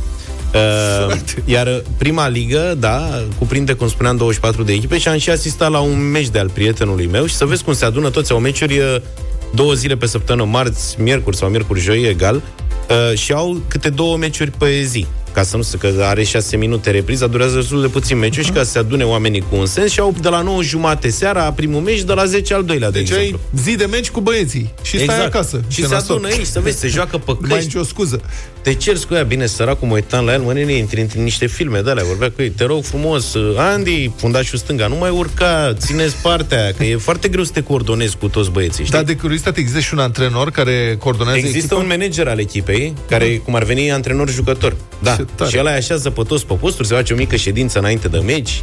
Uh, iar prima ligă, da, cuprinde, cum spuneam, 24 de echipe și am și asistat la un meci de al prietenului meu și să vezi cum se adună toți, au meciuri uh, două zile pe săptămână, marți, miercuri sau miercuri, joi, egal, uh, și au câte două meciuri pe zi. Ca să nu se, că are 6 minute repriza, durează destul de puțin meciul și ca să se adune oamenii cu un sens și au de la 9 jumate seara primul meci, de la 10 al doilea, de
Deci
exemplu.
ai zi de meci cu băieții și stai acasă.
Și
Ce
se
nasol.
adună aici, să vezi, se joacă pe
Nu <laughs> mai ai
căști.
nicio scuză.
Te cer cu ea, bine, săracul, mă uitam la el, mă, nene, intri în niște filme de alea, vorbea cu ei, te rog frumos, Andy, fundașul stânga, nu mai urca, țineți partea, că e foarte greu să te coordonezi cu toți băieții, știi?
Dar de curiozitate există și un antrenor care coordonează
Există
echipa?
un manager al echipei, care, cum ar veni, antrenor-jucător. Da.
Ce tare.
Și ăla îi așează pe toți pe posturi, se face o mică ședință înainte de meci.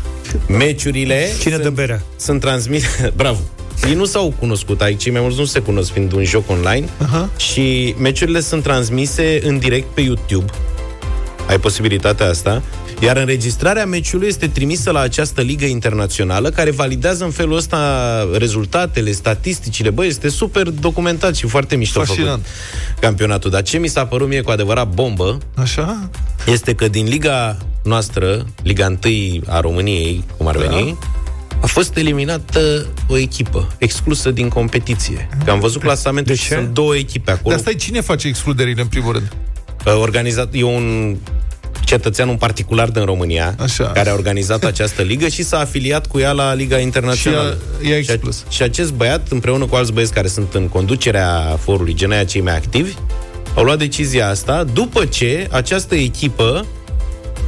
<laughs> Meciurile
Cine
sunt,
dă berea?
sunt transmise... <laughs> Bravo! Ei nu s-au cunoscut aici, cei mai mulți nu se cunosc fiind un joc online
Aha.
și meciurile sunt transmise în direct pe YouTube. Ai posibilitatea asta. Iar înregistrarea meciului este trimisă la această ligă internațională care validează în felul ăsta rezultatele, statisticile. Băi, este super documentat și foarte mișto
Fascinant.
făcut campionatul. Dar ce mi s-a părut mie cu adevărat bombă
Așa?
este că din liga noastră, Liga 1 a României, cum ar veni, a fost eliminată o echipă exclusă din competiție. Că am văzut clasamentul
De
și
ce?
sunt două echipe acolo.
Dar stai, cine face excluderile în primul rând?
Uh, organizat, e un cetățean, un particular din România,
Așa.
care a organizat această ligă și s-a afiliat cu ea la Liga Internațională.
Și a- i-a
și,
exclus.
și acest băiat, împreună cu alți băieți care sunt în conducerea forului, gen aia cei mai activi, au luat decizia asta după ce această echipă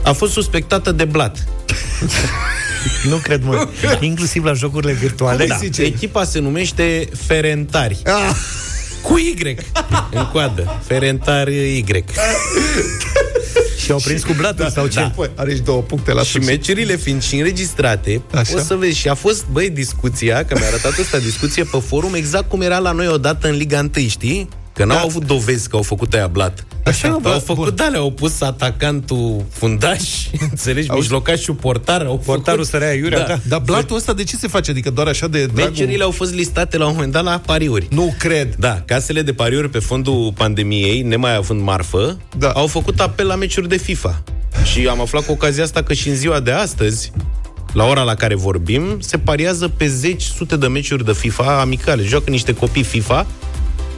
a fost suspectată de blat. <laughs>
Nu cred, mă. Inclusiv la jocurile virtuale.
Da. Echipa se numește Ferentari.
Ah.
Cu Y în coadă. Ferentari Y. <laughs>
Și au prins cu blatul sau ce?
Da. Păi, are și două puncte la
Și
sfârșit.
meciurile fiind și înregistrate,
Așa.
o să vezi. Și a fost, băi, discuția, că mi-a arătat asta discuție pe forum, exact cum era la noi odată în Liga 1, știi? Că n-au
Da.
avut dovezi că au făcut aia blat.
Așa,
Au
bă,
făcut
bun.
de au pus atacantul fundaș, <laughs> înțelegi, mijlocașul portar, au
Portarul
făcut...
sărea iurea, da.
Dar blatul ăsta de ce se face? Adică doar așa de dragul...
Meciurile au fost listate la un moment dat la pariuri.
Nu cred.
Da, casele de pariuri pe fondul pandemiei, nemai având marfă,
Da.
au făcut apel la meciuri de FIFA. Și am aflat cu ocazia asta că și în ziua de astăzi, la ora la care vorbim, se pariază pe zeci, sute de meciuri de FIFA amicale. Joacă niște copii FIFA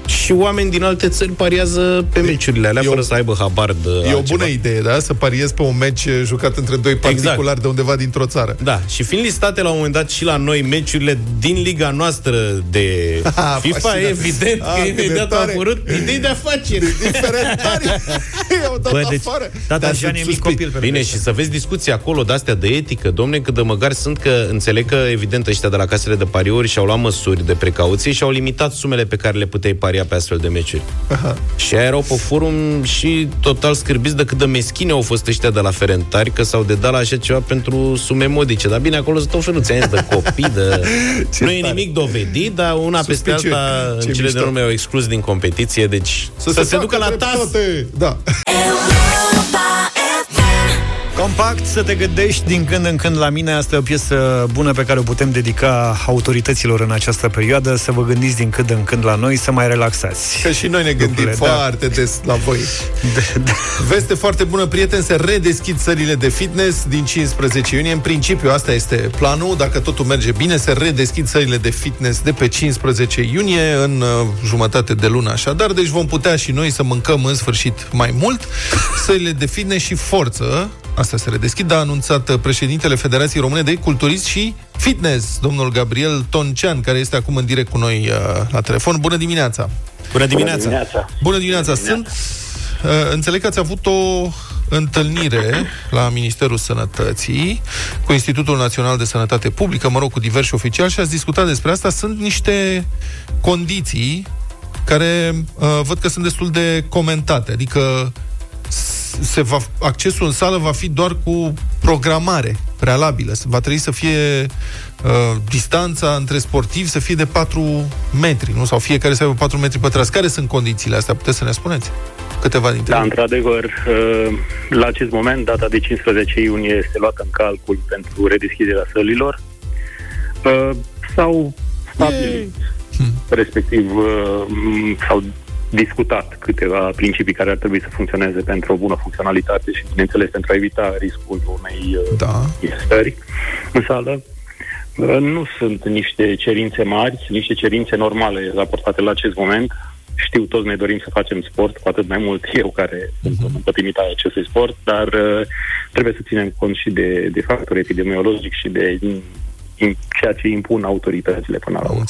și oameni din alte țări pariază pe meciurile alea
e o-
fără să aibă habar de
E o
altceva.
bună idee, da? Să pariezi pe un meci jucat între doi particulari
Exact.
de undeva dintr-o țară.
Da, și fiind listate la un moment dat și la noi meciurile din liga noastră de <laughs>
Ah,
FIFA,
fascinant.
evident
Ah,
că
cât de
imediat au
tare.
apărut idei de afaceri.
Diferentari! <laughs> I-au dat
Bă, deci,
afară.
tata
Dar
Jean
sunt
e mic
suspect.
copil pe
Bine,
lângă
și să vezi discuții acolo de-astea de etică, domne, cât de măgari sunt că înțeleg că, evident, ăștia de la casele de pariuri și-au luat măsuri de precauție și au limitat sumele pe care le puteai paria pe astfel de meciuri.
Aha.
Și aia erau pe forum și total scârbiți de cât de meschine au fost ăștia de la Ferentari, că s-au dedat la așa ceva pentru sume modice. Dar bine, acolo sunt tot felul ți de copii, de... <laughs>
Ce
nu e
tare.
nimic dovedit, dar una peste
Suspiciuni.
alta, în
Ce
cele de
mișto.
urmă, au exclus din competiție, deci să, să se, ducă la tas.
dreptate. Da.
Compact, să te gândești din când în când la mine Asta e o piesă bună pe care o putem dedica autorităților în această perioadă Să vă gândiți din când în când la noi, să mai relaxați
Că și noi ne gândim
Lucrurile, da.
foarte des la voi. Veste foarte bună, prieteni, se redeschid sălile de fitness din 15 iunie. În principiu, asta este planul. Dacă totul merge bine, se redeschid sălile de fitness de pe 15 iunie, în uh, jumătate de lună așadar. Deci vom putea și noi să mâncăm în sfârșit mai mult. Sălile de fitness și forță, asta se redeschid, a anunțat uh, președintele Federației Române de Culturism și Fitness, domnul Gabriel Toncean, care este acum în direct cu noi uh, la telefon. Bună dimineața!
Bună dimineața!
dimineața.
Bună dimineața! Sunt, uh, înțeleg că ați avut o întâlnire la Ministerul Sănătății cu Institutul Național de Sănătate Publică, mă rog, cu diversi oficiali și ați discutat despre asta. Sunt niște condiții care uh, văd că sunt destul de comentate, adică s- se va, accesul în sală va fi doar cu programare prealabilă. Va trebui să fie uh, distanța între sportivi să fie de 4 metri, nu? Sau fiecare să aibă 4 metri pătrați. Care sunt condițiile astea? Puteți să ne spuneți? Câteva dintre
Da,
ele.
într-adăvăr, uh, la acest moment, data de 15 iunie este luată în calcul pentru redeschiderea sălilor. Uh, S-au stabilit, respectiv uh, m, s-au discutat câteva principii care ar trebui să funcționeze pentru o bună funcționalitate și, bineînțeles, pentru a evita riscul unei uh,
Da.
stări în sală. Uh, Nu sunt niște cerințe mari, sunt niște cerințe normale raportate la acest moment. știu, toți ne dorim să facem sport, cu atât mai mult <laughs> eu care uh-huh. sunt în pătimita acestui sport, dar uh, trebuie să ținem cont și de, de factori epidemiologic și de ceea ce impun autoritățile până la urmă.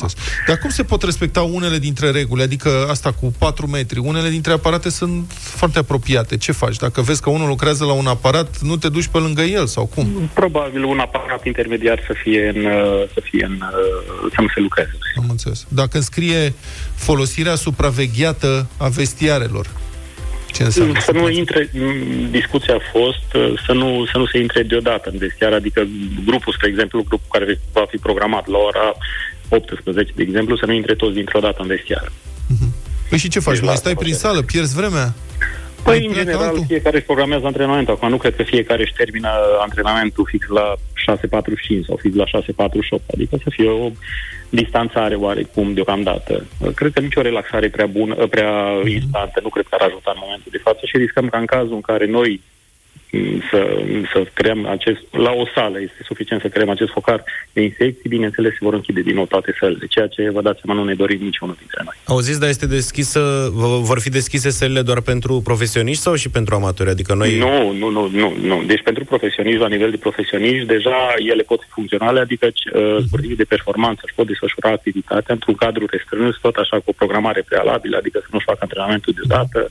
Dar cum se pot respecta unele dintre reguli? Adică asta cu 4 metri. Unele dintre aparate sunt foarte apropiate. Ce faci? Dacă vezi că unul lucrează la un aparat, nu te duci pe lângă el sau cum?
Probabil un aparat intermediar să fie în, să fie în, să nu se lucreze.
Am înțeles. Dacă scrie folosirea supravegheată a vestiarelor,
ce înseamnă? Să nu intre, discuția a fost uh, să nu, să nu se intre deodată în vestiar, adică grupul, spre exemplu, grupul care va fi programat la ora 18, de exemplu, să nu intre toți dintr-o dată în vestiar.
Uh-huh. Păi și ce faci? Deci mai stai prin sală? Pierzi vremea?
Păi, în general, altul? fiecare își programează antrenamentul. Acum nu cred că fiecare își termină antrenamentul fix la 6.45 sau fix la 6.48. Adică să fie o distanțare oarecum deocamdată. Cred că nicio relaxare prea bună, prea mhm. instantă nu cred că ar ajuta în momentul de față și riscăm ca în cazul în care noi să, să creăm acest... La o sală este suficient să creăm acest focar de infecții, bineînțeles se vor închide din nou toate sălile, ceea ce vă dați seama nu ne dorim niciunul dintre noi.
Auziți, dar este deschisă, vor fi deschise sălile doar pentru profesioniști sau și pentru amatori? Adică noi...
Nu, nu, nu, nu, nu. Deci pentru profesioniști, la nivel de profesioniști, deja ele pot fi funcționale, adică uh, sportivii de performanță își pot desfășura activitatea într-un cadru restrâns, tot așa cu o programare prealabilă, adică să nu-și facă antrenamentul deodată,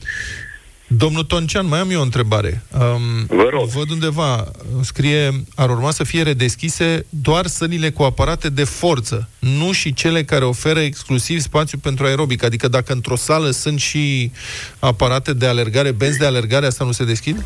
Domnul Toncean, mai am eu o întrebare. Um,
Vă rog.
Văd undeva, scrie, ar urma să fie redeschise doar sălile cu aparate de forță, nu și cele care oferă exclusiv spațiu pentru aerobic. Adică dacă într-o sală sunt și aparate de alergare, benzi de alergare, asta nu se deschid?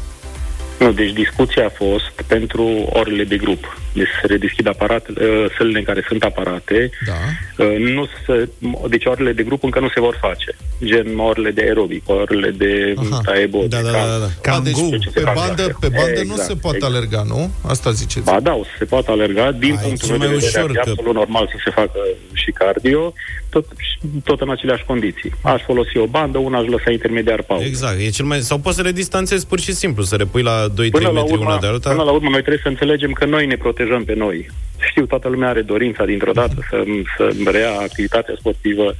Nu, deci discuția a fost pentru orele de grup. Deci se redeschid aparate, uh, sălile în care sunt aparate.
Da.
Uh, nu se, deci orele de grup încă nu se vor face. Gen orele de aerobic, orele de taebo.
Da, da, da, da.
Cam, deci pe bandă, pe bandă exact, nu se poate exact. alerga, nu? Asta ziceți.
Ba da, o să se poate alerga. Din Ai, punctul meu de vedere, că... absolut normal să se facă și cardio, tot, tot în aceleași condiții. Aș folosi o bandă, una aș lăsa intermediar pauză.
Exact. E cel mai... Sau poți să le distanțezi pur și simplu, să repui la 2-3 metri
urma,
una de alta.
Până la urmă, noi trebuie să înțelegem că noi ne protejăm pe noi. Știu, toată lumea are dorința dintr-o dată să, să rea activitatea sportivă.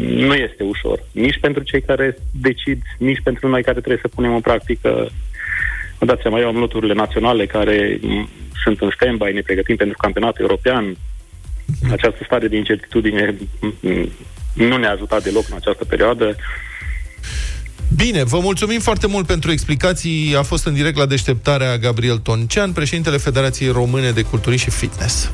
Nu este ușor. Nici pentru cei care decid, nici pentru noi care trebuie să punem în practică. Vă dați seama, eu am loturile naționale care sunt în stand-by, ne pregătim pentru campionatul european. Această stare de incertitudine nu ne-a ajutat deloc în această perioadă.
Bine, vă mulțumim foarte mult pentru explicații. A fost în direct la deșteptarea Gabriel Toncean, președintele Federației Române de Culturii și Fitness.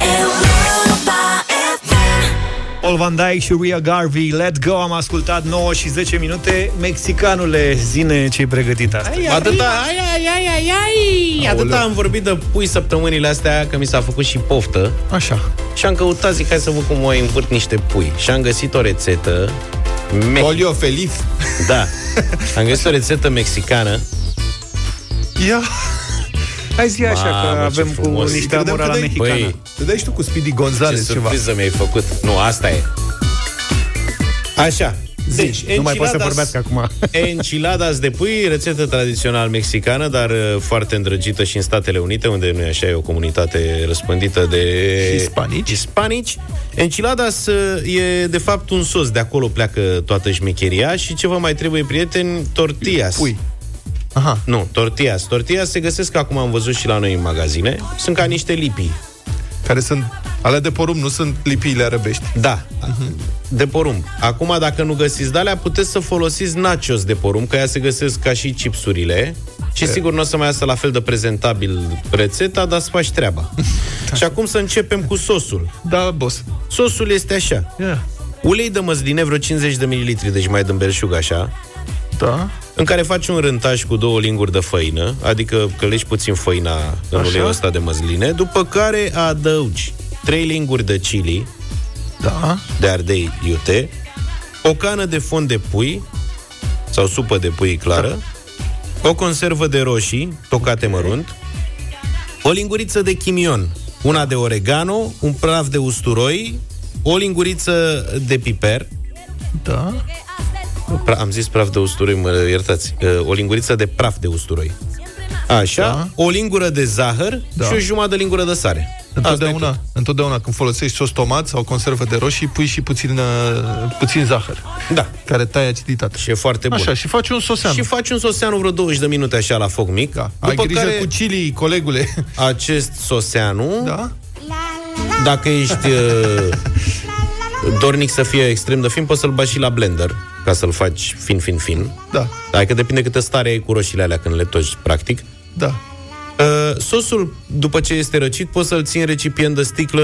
Paul Van Dyke și Ria Garvey, Let Go, am ascultat 9 și 10 minute. Mexicanule, zine ce-ai pregătit astăzi.
Atâta, ai, ai, ai, ai, ai. Atâta am vorbit de pui săptămânile astea, că mi s-a făcut și poftă.
Așa.
Și am căutat, zic, hai să văd cum o învârt niște pui. Și am găsit o rețetă
Me- Olio feliz.
Da. Am găsit o rețetă mexicană.
Ia.
Hai zi așa, Mamă, că avem cu niște amora la mexicană. Păi,
te dai și tu cu Speedy Gonzales
ce ceva. Ce mi-ai făcut. Nu, asta e. Așa.
Deci, nu mai pot să vorbească acum. <laughs>
Enchiladas de pui, rețetă tradițional mexicană, dar uh, foarte îndrăgită și în Statele Unite, unde nu e așa, e o comunitate răspândită de
hispanici.
hispanici. Enchiladas uh, e de fapt un sos, de acolo pleacă toată șmecheria și ce vă mai trebuie, prieteni? Tortillas.
Pui.
Aha. Nu, tortillas. Tortillas se găsesc, acum am văzut și la noi în magazine, sunt ca niște lipii.
Care sunt ale de porumb, nu sunt lipiile arăbești.
Da, uh-huh. de porumb. Acum, dacă nu găsiți de alea, puteți să folosiți nachos de porumb, că ea se găsesc ca și chipsurile. Și sigur nu o să mai iasă la fel de prezentabil rețeta, dar să faci treaba. <laughs> da. Și acum să începem cu sosul.
Da, boss.
Sosul este așa.
Yeah.
Ulei de măsline, vreo 50 de mililitri, deci mai dăm belșug așa.
Da.
În care faci un rântaj cu două linguri de făină, adică călești puțin făina în așa? uleiul ăsta de măsline, după care adăugi trei linguri de chili,
da.
de ardei iute, o cană de fond de pui, sau supă de pui clară, da. o conservă de roșii, tocate okay. mărunt, o linguriță de chimion, una de oregano, un praf de usturoi, o linguriță de piper,
da.
Pra- am zis praf de usturoi, mă iertați. O linguriță de praf de usturoi. Așa, da. o lingură de zahăr da. și o jumătate de lingură de sare.
Întotdeauna,
Asta
întotdeauna când folosești sos tomat sau conservă de roșii, pui și puțin, uh, puțin zahăr,
Da.
care taie aciditatea.
Și e foarte bun.
Așa, și faci un sosean.
Și faci un soseanu vreo 20 de minute așa la foc mic.
Da. Ai
După
grijă
care
cu chili, colegule.
acest soseanu,
Da?
dacă ești uh, dornic să fie extrem de fin, poți să-l bagi și la blender ca să-l faci fin, fin, fin.
Da.
Adică depinde câtă stare ai cu roșiile alea când le toci, practic.
Da.
Uh, sosul, după ce este răcit, poți să-l ții în recipient de sticlă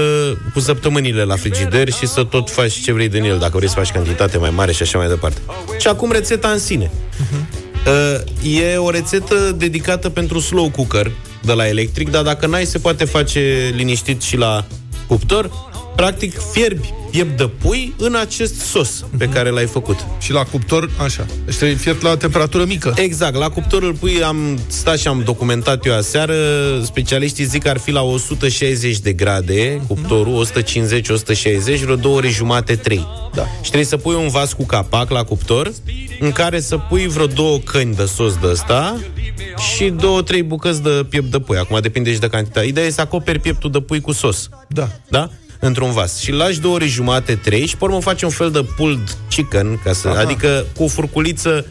cu săptămânile la frigider și să tot faci ce vrei din el, dacă vrei să faci cantitate mai mare și așa mai departe. Și acum rețeta în sine. Uh, e o rețetă dedicată pentru slow cooker de la electric, dar dacă n-ai, se poate face liniștit și la cuptor. Practic, fierbi piept de pui în acest sos pe care l-ai făcut.
Și la cuptor, așa. Deci trebuie fiert la temperatură mică.
Exact, la cuptorul pui am stat și am documentat eu aseară, specialiștii zic că ar fi la 160 de grade cuptorul, 150-160, vreo două ore jumate, 3.
Da.
Și trebuie să pui un vas cu capac la cuptor, în care să pui vreo două căni de sos de ăsta și două, trei bucăți de piept de pui. Acum depinde și de cantitate. Ideea e să acoperi pieptul de pui cu sos.
Da.
Da? Într-un vas. Și lași două ore jumate, trei și pe urmă faci un fel de pulled chicken, ca să,
Aha.
adică cu o furculiță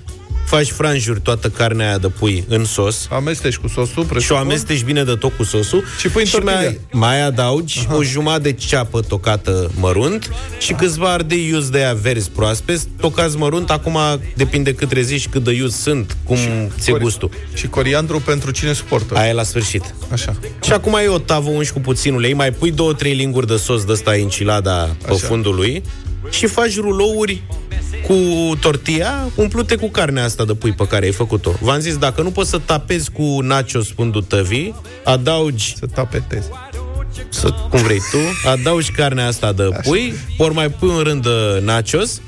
faci franjuri toată carnea aia de pui în sos
Amesteci cu sosul,
și o
presupun.
amesteci bine de tot cu sosul
Și pui în tortilla.
mai, mai adaugi Aha. o jumătate de ceapă tocată mărunt și câțiva ardei iuzi de aia verzi proaspeți, tocați mărunt, acum depinde cât reziști și cât de iuzi sunt, cum ți-e
Cori-
gustul.
Și coriandru pentru cine suportă.
Aia e la sfârșit.
Așa.
Și acum ai o tavă unși cu puțin ulei, mai pui două, trei linguri de sos de ăsta enchilada pe
Așa.
fundul lui și faci rulouri cu tortilla umplute cu carnea asta de pui pe care ai făcut-o. V-am zis, dacă nu poți să tapezi cu nachos fundul tăvii, adaugi
Să tapetezi.
să, cum vrei tu, adaugi carnea asta de pui, ori mai pui un rând de nachos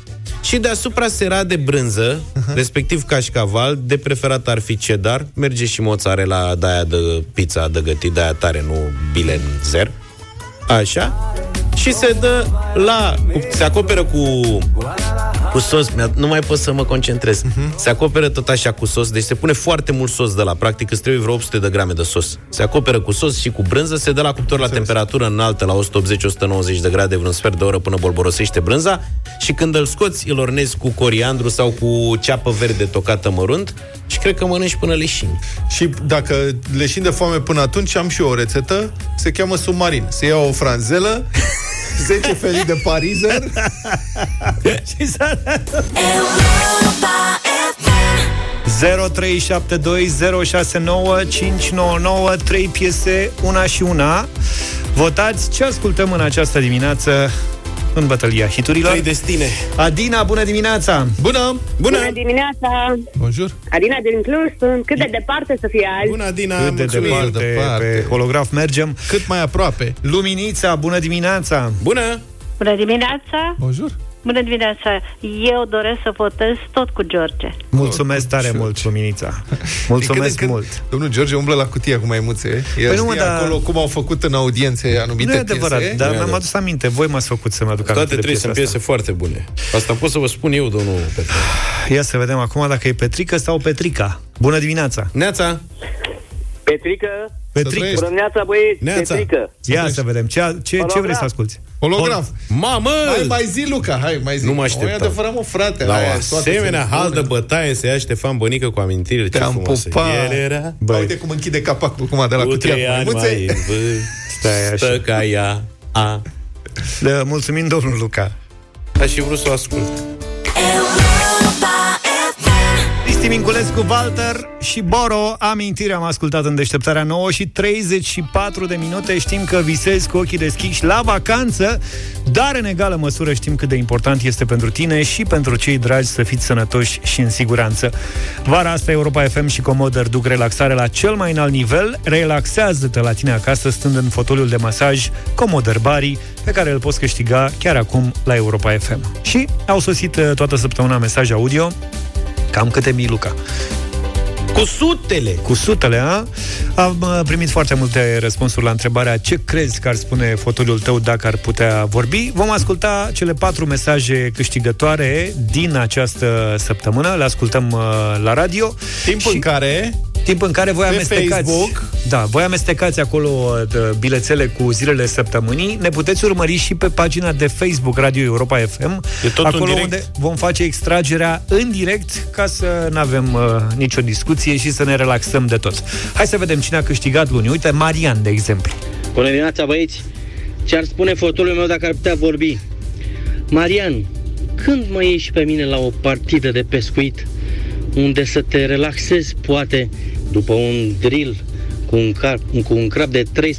și deasupra sera de brânză, respectiv cașcaval, de preferat ar fi cheddar, merge și mozzarella de aia de pizza de gătit, de aia tare, nu bilen zer. Așa. Și se dă la... cu- Se acoperă cu cu sos, mi-a- nu mai pot să mă concentrez. Se acoperă tot așa cu sos, deci se pune foarte mult sos de la, practic îți trebuie vreo 800 de grame de sos. Se acoperă cu sos și cu brânză, se dă la cuptor la temperatură înaltă, la 180-190 de grade, vreun sfert de oră până bolborosește brânza și când îl scoți, îl ornezi cu coriandru sau cu ceapă verde tocată mărunt și cred că mănânci până leșini.
Și dacă leșin de foame până atunci, am și eu o rețetă. Se cheamă submarin. Se ia o franzelă, <laughs> 10 felii de parizer,
Și s-a 0372069599 Trei piese, una și una. Votați ce ascultăm în această dimineață în bătălia hiturilor.
Trei destine.
Adina, bună dimineața!
Bună!
Bună!
Bună dimineața!
Bonjour!
Adina din Cluj, sunt cât de departe să fie azi.
Bună, Adina!
Cât de
mulțumim.
departe,
departe.
pe holograf mergem.
Cât mai aproape.
Luminița, bună dimineața!
Bună!
Bună dimineața!
Bonjour!
Bună dimineața! Eu doresc să votez tot cu George.
Mulțumesc tare mult, Luminița! <laughs> Mulțumesc
Din când în
mult!
când, Domnul George umblă la cutia cu maimuțe. El
Păi nu, mă,
știe
dar-
acolo cum au făcut în audiențe anumite
Nu e adevărat,
piese.
dar
Nu e
mi-am
adevărat.
adus aminte. Voi m-ați făcut să-mi aduc aminte
Toate
de
trei
piesa
sunt piese
asta.
foarte bune. Asta pot să vă spun eu, domnul Petru.
Ia să vedem acum dacă e Petrica sau Petrica. Bună dimineața!
Neața!
Petrică,
Petrica!
trăiești.
bună dimineața, băieți,
Neața.
Petrică.
Ia să vedem. Ce, ce, ce
Holograf.
vrei să asculti?
Holograf.
Mamă!
Hai, mai zi, Luca, hai, mai zi.
Nu mă
O,
așteptam.
e adevărat, mă, frate.
La
hai,
o
toate
asemenea
sunt
hal de
bune.
bătaie se ia Ștefan Bănică cu amintirile ce
Te-am
frumoase.
pupat.
El era
Bă, uite cum închide capacul acum de la
cu
cutia
trei
cu
ani
maimuțe.
mai în
Stai
vârstă
așa.
ca ea. A.
Le mulțumim, domnul Luca.
Aș fi vrut să o ascult.
Cristi Minculescu, Walter și Boro Amintire am ascultat în deșteptarea 9 și 34 de minute. Știm că visezi cu ochii deschiși la vacanță Dar în egală măsură știm cât de important este pentru tine Și pentru cei dragi să fiți sănătoși și în siguranță. Vara asta Europa FM și Comoder duc relaxare la cel mai înalt nivel. Relaxează-te la tine acasă stând în fotoliul de masaj Comoder Bari Pe care îl poți câștiga chiar acum la Europa FM Și au sosit uh, toată săptămâna mesaje audio Cam câte mii, Luca?
Cu sutele!
Cu sutele, a? Am uh, primit foarte multe răspunsuri la întrebarea ce crezi că ar spune fotoliul tău dacă ar putea vorbi. Vom asculta cele patru mesaje câștigătoare din această săptămână. Le ascultăm uh, la radio.
Timp
Și-
în care
Timp în care voi
Pe
amestecați
Facebook.
Da, voi amestecați acolo uh, bilețele cu zilele săptămânii Ne puteți urmări și pe pagina de Facebook Radio Europa FM
E tot în
Acolo
direct?
unde vom face extragerea în direct Ca să nu avem uh, nicio discuție și să ne relaxăm de tot Hai să vedem cine a câștigat luni Uite, Marian, de exemplu
Bună dimineața, băieți! Ce-ar spune fotolul meu dacă ar putea vorbi? Marian, când mă ieși și pe mine la o partidă de pescuit unde să te relaxezi, poate, după un drill cu un, car, cu un crab de 13,3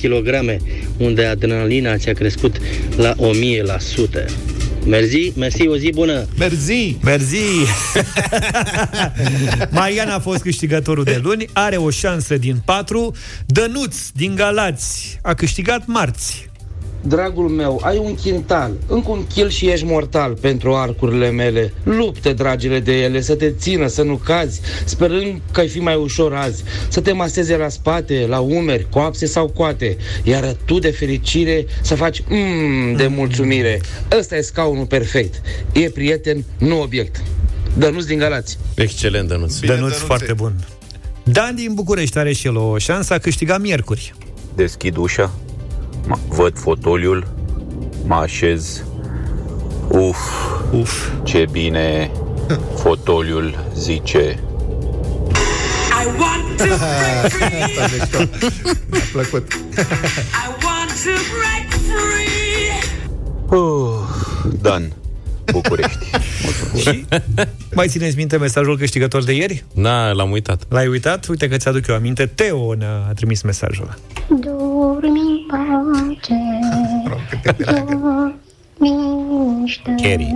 kg, unde adrenalina ți-a crescut la 1000%. Mersi, mersi, o zi bună!
Merzi!
Merzi! <laughs> Marian a fost câștigătorul de luni, are o șansă din patru. Dănuț din Galați a câștigat marți.
Dragul meu, ai un chintal, încă un kil și ești mortal pentru arcurile mele. Lupte, dragile, de ele, să te țină, să nu cazi, sperând că ai fi mai ușor azi, să te maseze la spate, la umeri, coapse sau coate, iar tu de fericire să faci mmm de mulțumire. Ăsta e scaunul perfect. E prieten, nu obiect. Dănuț din Galați.
Excelent, Dănuț.
Dănuț
Dănuțe.
foarte bun. Dan din București are și el o șansă, a câștigat miercuri.
Deschid ușa, mă- văd fotoliul, mă așez. Uf,
Uf.
ce bine fotoliul zice.
I want to break <laughs> free.
Asta mișto. Mi-a plăcut.
I want to break free.
Uh, Dan, București.
Și mai țineți minte mesajul câștigător de ieri?
Na, l-am uitat.
L-ai uitat? Uite că ți-aduc eu aminte. Teo ne-a trimis mesajul ăla.
Dormi în pace, <laughs> dormiște.
Kerry.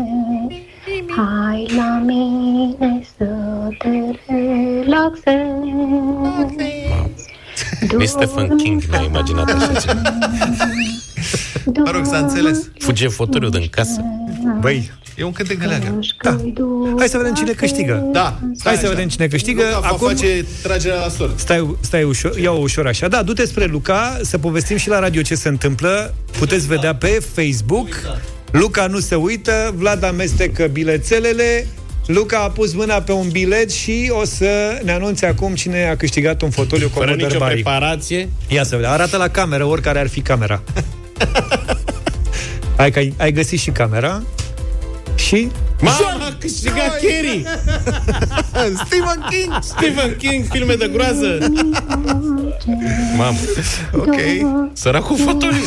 Hai la mine să te relaxezi.
Nici Stephen King n-a imaginat așa ceva.
Mă rog, s-a înțeles.
Fuge fotoliul din casă.
Băi,
E un cântec de leagă.
da. Hai să vedem cine câștigă.
Da,
Hai să vedem cine câștigă.
Luca va
Acum
face tragerea la sort.
Stai, stai ușor, ia-o ușor așa. Da, du-te spre Luca, să povestim și la radio ce se întâmplă. Puteți vedea pe Facebook. Luca nu se uită, Vlad amestecă bilețelele, Luca a pus mâna pe un bilet și o să ne anunțe acum cine a câștigat un fotoliu
Fără
Commodore
nicio
Bari.
preparație.
Ia să vedem. Arată la cameră, oricare ar fi camera. <laughs> Hai că ai, ai găsit și camera. Și
Mama, a câștigat Kerry! <laughs>
Stephen King!
Stephen King, filme de groază! <laughs> Mamă,
Ok.
săracul fotoliu!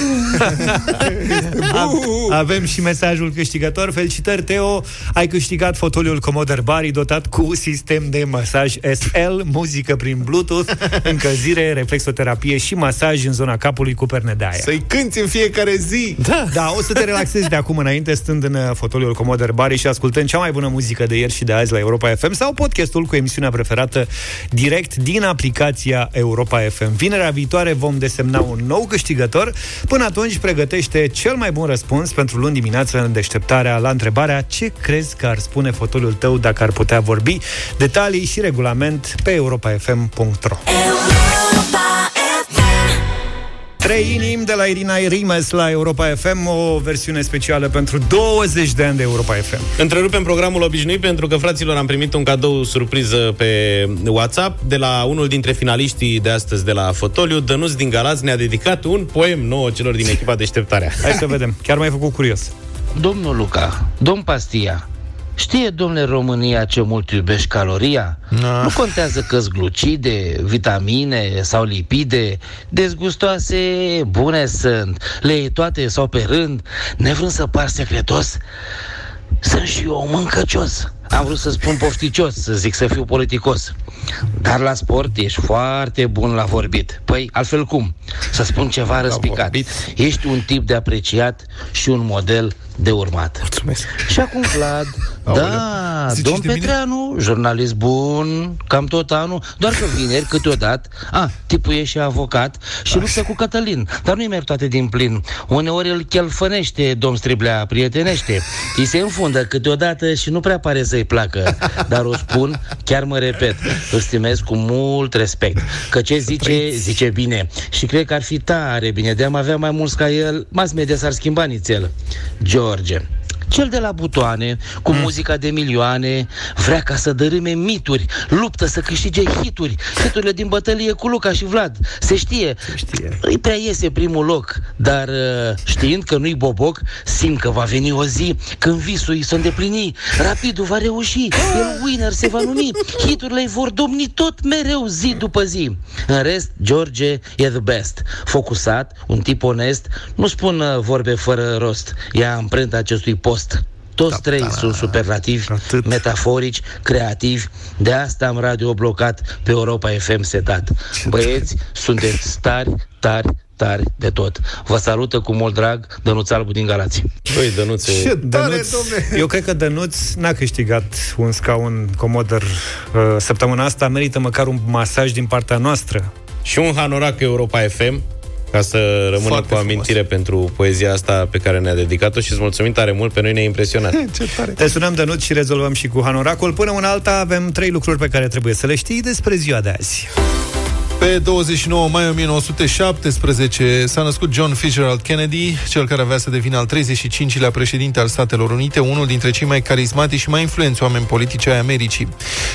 A- avem și mesajul câștigător. Felicitări, Teo! Ai câștigat fotoliul Commodore Bari dotat cu sistem de masaj SL, muzică prin Bluetooth, încălzire, reflexoterapie și masaj în zona capului cu perne de aer.
Să-i cânti în fiecare zi.
Da. da, o să te relaxezi de acum înainte stând în uh, fotoliul Commodore Bari și ascultând cea mai bună muzică de ieri și de azi la Europa FM sau podcastul cu emisiunea preferată direct din aplicația Europa FM. Vinerea viitoare vom desemna un nou câștigător. Până atunci pregătește cel mai bun răspuns pentru luni dimineață în deșteptarea la întrebarea ce crezi că ar spune fotoliul tău dacă ar putea vorbi. Detalii și regulament pe europafm.ro Trei inimi de la Irina Rimes la Europa FM, o versiune specială pentru 20 de ani de Europa FM.
Întrerupem programul obișnuit pentru că, fraților, am primit un cadou surpriză pe WhatsApp de la unul dintre finaliștii de astăzi de la Fotoliu. Dănuț din Galați ne-a dedicat un poem nouă celor din echipa Deșteptarea.
Hai să vedem. Chiar m-ai făcut curios.
Domnul Luca, domn Pastia, știe, domnule România, ce mult iubești caloria? Nu contează că glucide, vitamine sau lipide, dezgustoase, bune sunt, le iei toate sau pe rând, nevrând să par secretos, sunt și eu mâncăcios. Am vrut să spun pofticios, să zic să fiu politicos. Dar la sport ești foarte bun la vorbit. Păi, altfel cum? Să spun ceva răspicat. Ești un tip de apreciat și un model de urmat.
Mulțumesc.
Și acum Vlad, da,
Zici
domn
de mine?
Petreanu, jurnalist bun, cam tot anul, doar că vineri, câteodată, a, tipul e și avocat și luptă cu Cătălin, dar nu-i merg toate din plin. Uneori îl chelfănește, domn Striblea, prietenește. Îi se înfundă câteodată și nu prea pare să-i placă, dar o spun, chiar mă repet, îl stimez cu mult respect, că ce zice, zice bine. Și cred că ar fi tare bine, de-am avea mai mulți ca el, mass media s-ar schimba nițel. George, cel de la butoane, cu
Mm.
muzica de milioane, vrea ca să dărâme mituri, luptă să câștige hituri, hiturile din bătălie cu Luca și Vlad. Se știe, Se
știe.
îi prea iese primul loc, dar uh, știind că nu-i boboc, simt că va veni o zi când visul îi se îndeplini, rapidul va reuși, el winner se va numi, hiturile îi vor domni tot mereu zi după zi. În rest, George e the best. Focusat, un tip onest, nu spun uh, vorbe fără rost. Ia amprenta acestui post. Toți da, trei sunt superlativi, Atât. metaforici, creativi. De asta am radio blocat pe Europa FM setat. Băieți, sunteți tari, tari, tari de tot. Vă salută cu mult drag Dănuț Albu din Galați.
Băi, Dănuțe...
Ce Dănuț, eu cred că Dănuț n-a câștigat un scaun comodăr uh, săptămâna asta, merită măcar un masaj din partea noastră.
Și un hanorac Europa FM, ca să rămână
Foarte
cu amintire pentru poezia asta pe care ne-a dedicat-o și îți mulțumim tare mult, pe noi ne-a impresionat. <laughs>
Ce tare. Te sunăm, Dănuț, și rezolvăm și cu hanoracul. Până în alta avem trei lucruri pe care trebuie să le știi despre ziua de azi.
Pe 29 mai 1917 s-a născut John Fitzgerald Kennedy, cel care avea să devină al 35-lea președinte al Statelor Unite, unul dintre cei mai carismatici și mai influenți oameni politici ai Americii.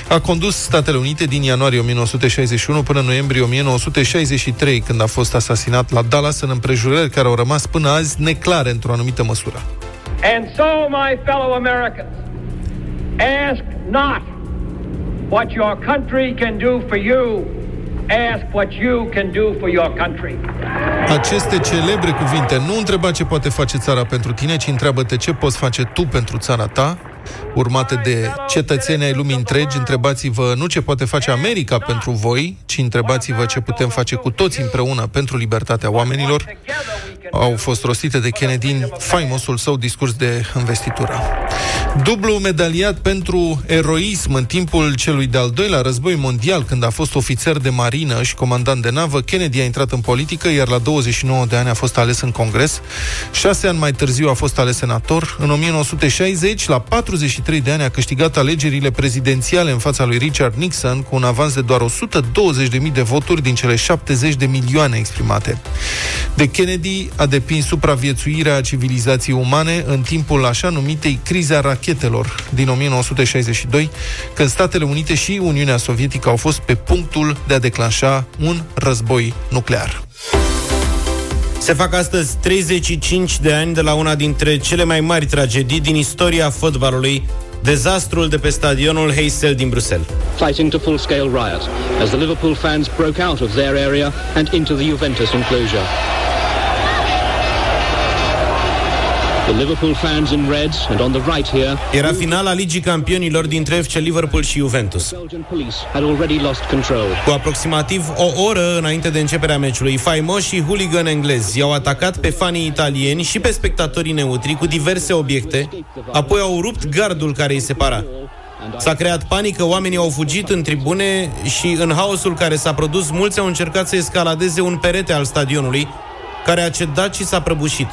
A condus Statele Unite din ianuarie 1961 până în noiembrie 1963, când a fost asasinat la Dallas în împrejurări care au rămas până azi neclare într-o anumită măsură.
And so, my fellow Americans, ask not what your country can do for you, ask what you can do for your country.
Aceste celebre cuvinte nu întreba ce poate face țara pentru tine, ci întreabă-te ce poți face tu pentru țara ta, urmate de cetățenii ai lumii întregi, întrebați-vă nu ce poate face America pentru voi, ci întrebați-vă ce putem face cu toți împreună pentru libertatea oamenilor, au fost rostite de Kennedy în faimosul său discurs de investitură. Dublu medaliat pentru eroism în timpul celui de-al doilea război mondial, când a fost ofițer de marină și comandant de navă, Kennedy a intrat în politică, iar la 29 de ani a fost ales în Congres. Șase ani mai târziu a fost ales senator. În 1960, la 43 de ani, a câștigat alegerile prezidențiale în fața lui Richard Nixon cu un avans de doar 120.000 de voturi din cele 70 de milioane exprimate. De Kennedy a depins supraviețuirea civilizației umane în timpul așa numitei crize a rachetelor din 1962, când Statele Unite și Uniunea Sovietică au fost pe punctul de a declanșa un război nuclear.
Se fac astăzi 35 de ani de la una dintre cele mai mari tragedii din istoria fotbalului, dezastrul de pe stadionul Heysel din Bruxelles.
fighting to full-scale riot as the Liverpool fans broke out of their area and into the Juventus enclosure.
Era finala Ligii Campionilor dintre FC Liverpool și Juventus.
Belgian police had already lost control.
Cu aproximativ o oră înainte de începerea meciului, faimoși și hooligan englezi i-au atacat pe fanii italieni și pe spectatorii neutri cu diverse obiecte, apoi au rupt gardul care îi separa. S-a creat panică, oamenii au fugit în tribune și în haosul care s-a produs, mulți au încercat să escaladeze un perete al stadionului, care a cedat și s-a prăbușit.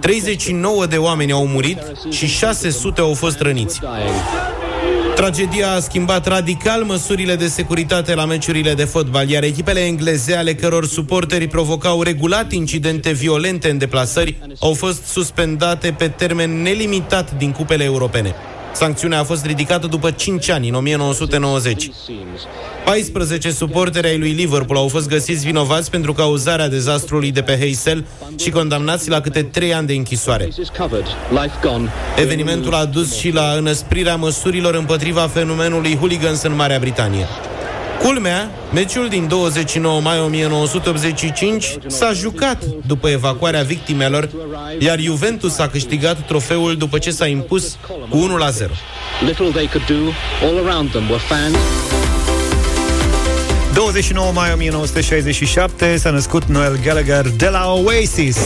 39 de oameni au murit și 600 au fost răniți. Tragedia a schimbat radical măsurile de securitate la meciurile de fotbal, iar echipele engleze, ale căror suporteri provocau regulat incidente violente în deplasări, au fost suspendate pe termen nelimitat din cupele europene. Sancțiunea a fost ridicată după 5 ani, în 1990. 14 suporteri ai lui Liverpool au fost găsiți vinovați pentru cauzarea dezastrului de pe Heysel și condamnați la câte 3 ani de închisoare.
Faces covered, life gone.
Evenimentul a dus și la înăsprirea măsurilor împotriva fenomenului hooligans în Marea Britanie. Culmea, meciul din 29 mai 1985 s-a jucat după evacuarea victimelor, iar Juventus a câștigat trofeul după ce s-a impus cu 1 la 0.
Little they could do, all around them were fans.
29 mai 1967 s-a născut Noel Gallagher de la Oasis.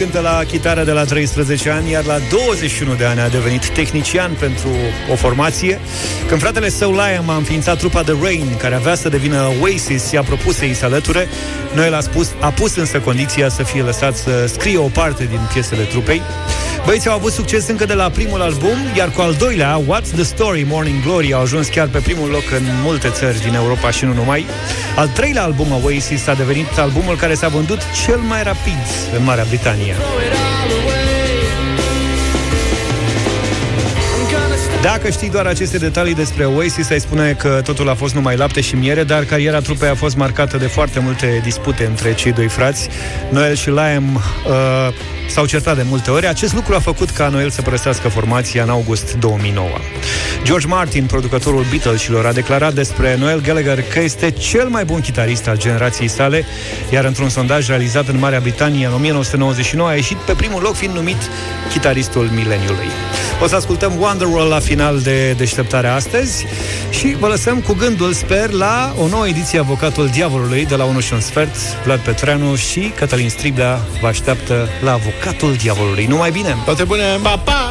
Cântă la chitară de la 13 ani, iar la 21 de ani a devenit tehnician pentru o formație. Când fratele său Liam a înființat trupa The Rain, care avea să devină Oasis, i-a propus să-i se alăture. Noel a, spus, a pus însă condiția să fie lăsat să scrie o parte din piesele trupei. Băieții au avut succes încă de la primul album, iar cu al doilea, What's the Story, Morning Glory, au ajuns chiar pe primul loc în multe țări din Europa și nu numai. Al treilea album, Oasis, a devenit albumul care s-a vândut cel mai rapid în Marea Britanie. Dacă știi doar aceste detalii despre Oasis, ai spune că totul a fost numai lapte și miere, dar cariera trupei a fost marcată de foarte multe dispute între cei doi frați. Noel și Liam uh, s-au certat de multe ori. Acest lucru a făcut ca Noel să părăsească formația în august 2009. George Martin, producătorul Beatlesilor, a declarat despre Noel Gallagher că este cel mai bun chitarist al generației sale, iar într-un sondaj realizat în Marea Britanie în 1999 a ieșit pe primul loc fiind numit chitaristul mileniului. O să ascultăm Wonderwall la final de deșteptare astăzi și vă lăsăm cu gândul, sper, la o nouă ediție Avocatul Diavolului de la 1 și un sfert. Vlad Petreanu și Cătălin Striblea vă așteaptă la Avocatul Diavolului. Numai bine!
Toate bune!
Pa, pa!